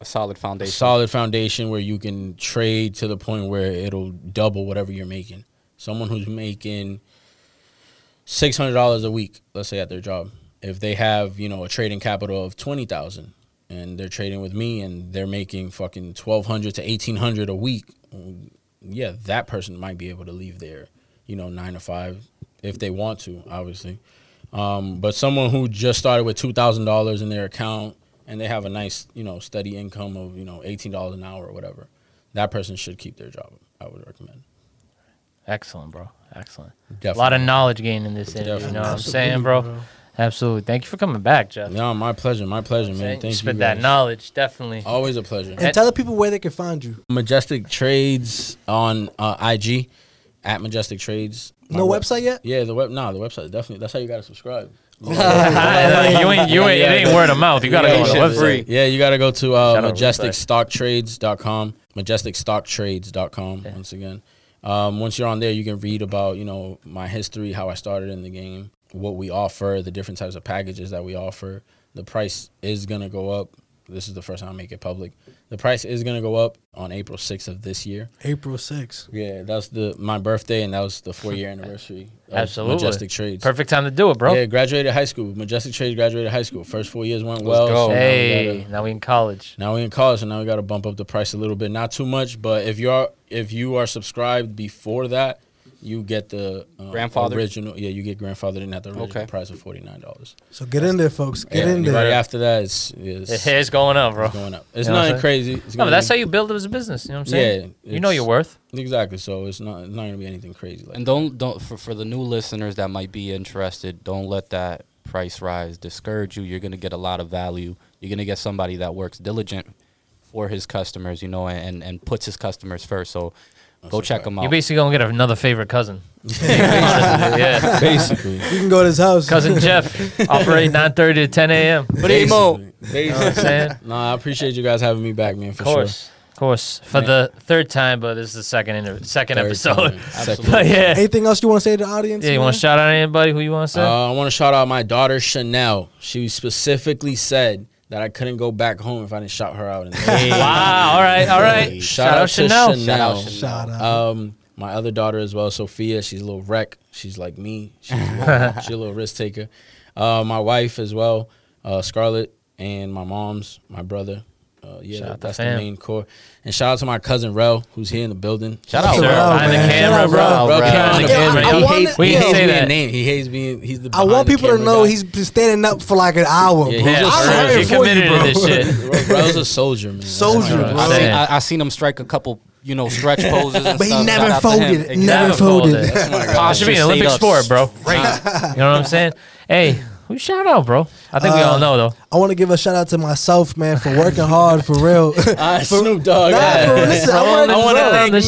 a solid a foundation solid foundation where you can trade to the point where it'll double whatever you're making. Someone who's making six hundred dollars a week, let's say at their job, if they have you know a trading capital of twenty thousand and they're trading with me and they're making fucking twelve hundred to eighteen hundred a week, yeah, that person might be able to leave their you know nine to five if they want to, obviously. Um, but someone who just started with two thousand dollars in their account and they have a nice, you know, steady income of you know eighteen dollars an hour or whatever, that person should keep their job. I would recommend. Excellent, bro. Excellent. Definitely. A lot of knowledge gained in this interview. You know what I'm saying, bro? bro. Absolutely. Thank you for coming back, Jeff. No, my pleasure. My pleasure, man. Saying- Thank you. spit that knowledge, definitely. Always a pleasure. And tell the people where they can find you. Majestic Trades on uh, IG at Majestic Trades. My No web- website yet? Yeah, the web. Nah, the website definitely. That's how you gotta subscribe. you ain't, you ain't, it ain't word of mouth. You gotta Yeah, go on the website. Yeah, you got to go to uh, Shout out majesticstocktrades.com, majesticstocktrades.com Yeah. once again. Um, once you're on there, you can read about, you know, my history, how I started in the game, what we offer, the different types of packages that we offer. The price is going to go up. This is the first time I make it public. The price is going to go up on April 6th of this year. April 6th. Yeah, that's the my birthday, and that was the four year anniversary of Absolutely. Majestic Trades. Perfect time to do it, bro. Yeah, graduated high school. Majestic Trades graduated high school. First four years went well. go. so now we hey, gotta- now we in college. now we in college, so now we got to bump up the price a little bit. Not too much, but if you are if you are subscribed before that, you get the uh, Grandfathered? original. Yeah, you get grandfathered in at the original Okay. price of forty nine dollars. So get in there, folks. Get yeah, in and Right there. after that, it's it's, It's going up, bro. it's going up. It's You know nothing crazy. It's No, but that's be- how you build it as a business. You know what I'm saying? Yeah, you know your worth. exactly. So it's not it's not gonna be anything crazy. Like And don't don't for, for the new listeners that might be interested, don't let that price rise discourage you. You're gonna get a lot of value. You're gonna get somebody that works diligent for his customers, you know, and and puts his customers first. So go a check fact. out. You're basically gonna get another favorite cousin. yeah, basically. You can go to his house. cousin Jeff, operate 9:30 to 10 a.m. Primo. Basically. You know what I'm saying? Nah, I appreciate you guys having me back, man. For Of course, of course, for Man. the third time, but this is the second inter- second. Third episode. time. Second. But yeah, Anything else you want to say to the audience? yeah. You want to shout out anybody who you want to say? Uh, I want to shout out my daughter Chanel. She specifically said that I couldn't go back home if I didn't shout her out. In the wow. All right. All right. Shout, Shout, out, out Chanel. to Shout out Chanel. Chanel. Shout out. Um, my other daughter as well, Sophia. She's a little wreck. She's like me. She's, a- she's a little risk taker. Uh, my wife as well, uh, Scarlett, and my mom's, my brother. Uh, yeah, Shout out that's the fam. main core. And shout out to my cousin Rel, who's here in the building. Shout Shout out, Sure, out, bro. behind the camera, bro. bro. Bro, Bro. behind the camera. I yo. we he hates say being that. named. He hates being. He's the. I want people to know guy. he's been standing up for like an hour, Yeah, bro. he's Yeah, a I'm soldier. here he for you, committed bro. to this shit. Bro, Rel's a soldier, man. Soldier, bro. right. I seen, I, I seen him strike a couple, you know, stretch poses. And But he stuff. never Shout out to him. folded. Exactly. Never Never folded. folded. It should be an Olympic sport, bro. Right. you know what I'm saying? Hey, who shout out, bro? I think we Uh, all know though. I want to give a shout out to myself, man, for working hard for real. Ah, Snoop Dogg. Nah, yeah. for real, listen, I wanna- I wanna down thank the me.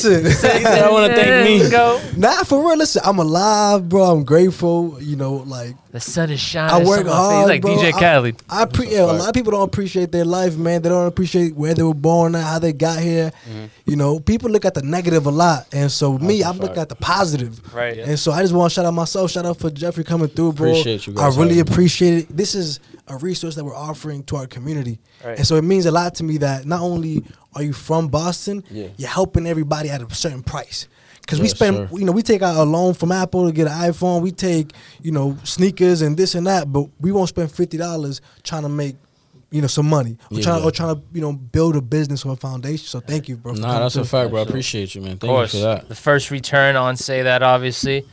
street. Listen, I want to thank me. Let's Go. nah, for real. Listen, I'm alive, bro. I'm grateful. You know, like The sun is shining. I work on my face. hard, like bro. DJ I- Khaled. I pre- That's a yeah, a lot of people don't appreciate their life, man. They don't appreciate where they were born at, how they got here. You know, people look at the negative a lot, and so me, I'm looking at the positive. Right. And so I just want to shout out myself. Shout out for Jeffrey coming through, bro. Appreciate you I really appreciate it. it, this is a resource that we're offering to our community, Right. and so it means a lot to me that not only are you from Boston, Yeah. you're helping everybody at a certain price. Because we spend, sir. you know, we take out a loan from Apple to get an iPhone. We take, you know, sneakers and this and that, but we won't spend fifty dollars trying to make, you know, some money or Yeah, trying yeah. or trying to, you know, build a business or a foundation. So thank you, bro. for Nah, that's a fact, bro. I appreciate you, man. Of Thank you course, for that. the first return on say that obviously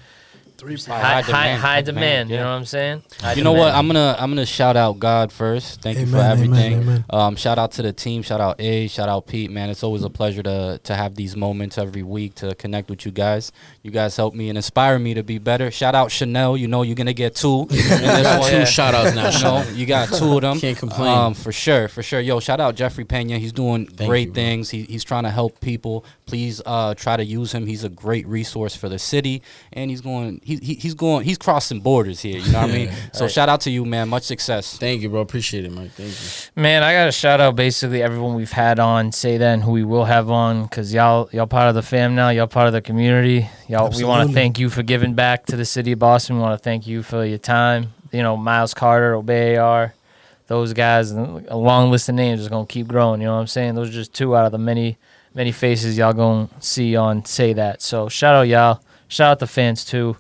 Three high, high, high, high demand. demand, You know what I'm saying? High You know what? I'm gonna I'm gonna shout out God first. Thank you for Amen, amen, everything. amen. Um, shout out to the team. Shout out A. Shout out Pete. Man, it's always a pleasure to to have these moments every week to connect with you guys. You guys help me and inspire me to be better. Shout out Chanel. You know you're gonna get two. in this Got two Yeah. shout outs now, You know, you got two of them. Can't complain. Um, for sure, for sure. Yo, shout out Jeffrey Pena. He's doing Thank great you, things. He, he's trying to help people. Please uh, try to use him. He's a great resource for the city, and he's going. He, he, he's going. He's crossing borders here. You know what I mean? So Right. shout out to you, man. Much success. Thank you, bro. Appreciate it, Mike. Thank you. Man, I gotta shout out basically everyone we've had on, say that, and who we will have on, cause y'all y'all part of the fam now. Y'all part of the community. Y'all, we want to thank you for giving back to the city of Boston. We want to thank you for your time. You know, Miles Carter, Obey AR, those guys, and a long list of names is gonna keep growing. You know what I'm saying? Those are just two out of the many many faces y'all gonna see on say that. So shout out y'all. Shout out the fans too.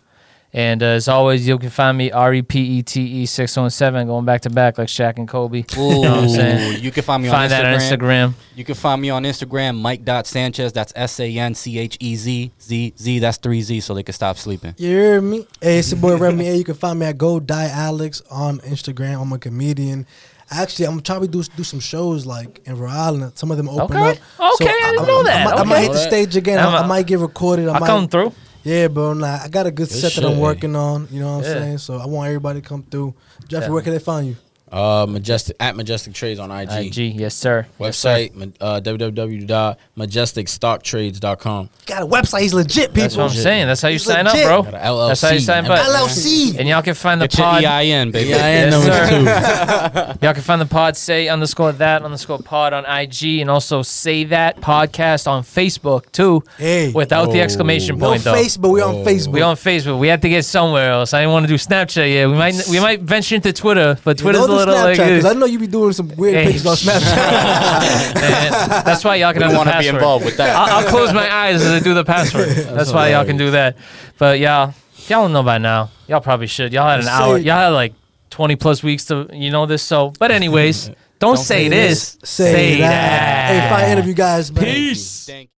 And uh, as always, you can find me R E P E T E six one seven going back to back like Shaq and Kobe. Ooh, You know what I'm saying? you can find me Find on that on Instagram. Instagram. You can find me on Instagram, Mike.Sanchez. That's S A N C H E Z Z Z. That's three Z, so they can stop sleeping. You hear me? Hey, it's your boy Remy A. You can find me at Go Die Alex on Instagram. I'm a comedian. Actually, I'm trying to do do some shows like in Rhode Island. Some of them open Okay. up. Okay, I didn't know that. I, might- I Okay. might hit the stage again. I'm I, a- I might get recorded. I I'll might, come through. Yeah, bro. Nah, I got a good Good set that I'm shit. working on. You know what I'm Yeah. saying? So I want everybody to come through. Jeffrey, Yeah. where can they find you? Uh, majestic at majestic trades on IG. IG, yes sir. Yes, sir. Website ma- uh, www.majesticstocktrades.com. Got a website. He's legit, people. That's what I'm saying. That's how you He's sign legit. up, bro. Got a LLC. That's how you sign up. LLC. And y'all can find the Get your pod. EIN, baby. Yeah, I am Yes, number sir. two. Y'all can find the pod say underscore that underscore pod on IG and also say that podcast on Facebook too. Hey. Without the Oh. exclamation No point though. Facebook. We on Oh. Facebook. We're on Facebook. We had to get somewhere else. I didn't want to do Snapchat yet. We might we might venture into Twitter, but Twitter's don't a do little like Snapchat, 'cause this. I know you be doing some weird Hey, pictures on Snapchat. That's why y'all can We have want to be involved with that. I'll, I'll close my eyes as I do the password. That's why y'all can do that. But y'all, y'all don't know by now. Y'all probably should. Y'all had an Say- hour. Y'all had like 20 plus weeks to you know this. So, but anyways, don't, say, say this. Say, that. Hey, fine interview, guys. Man. Peace. Thank you.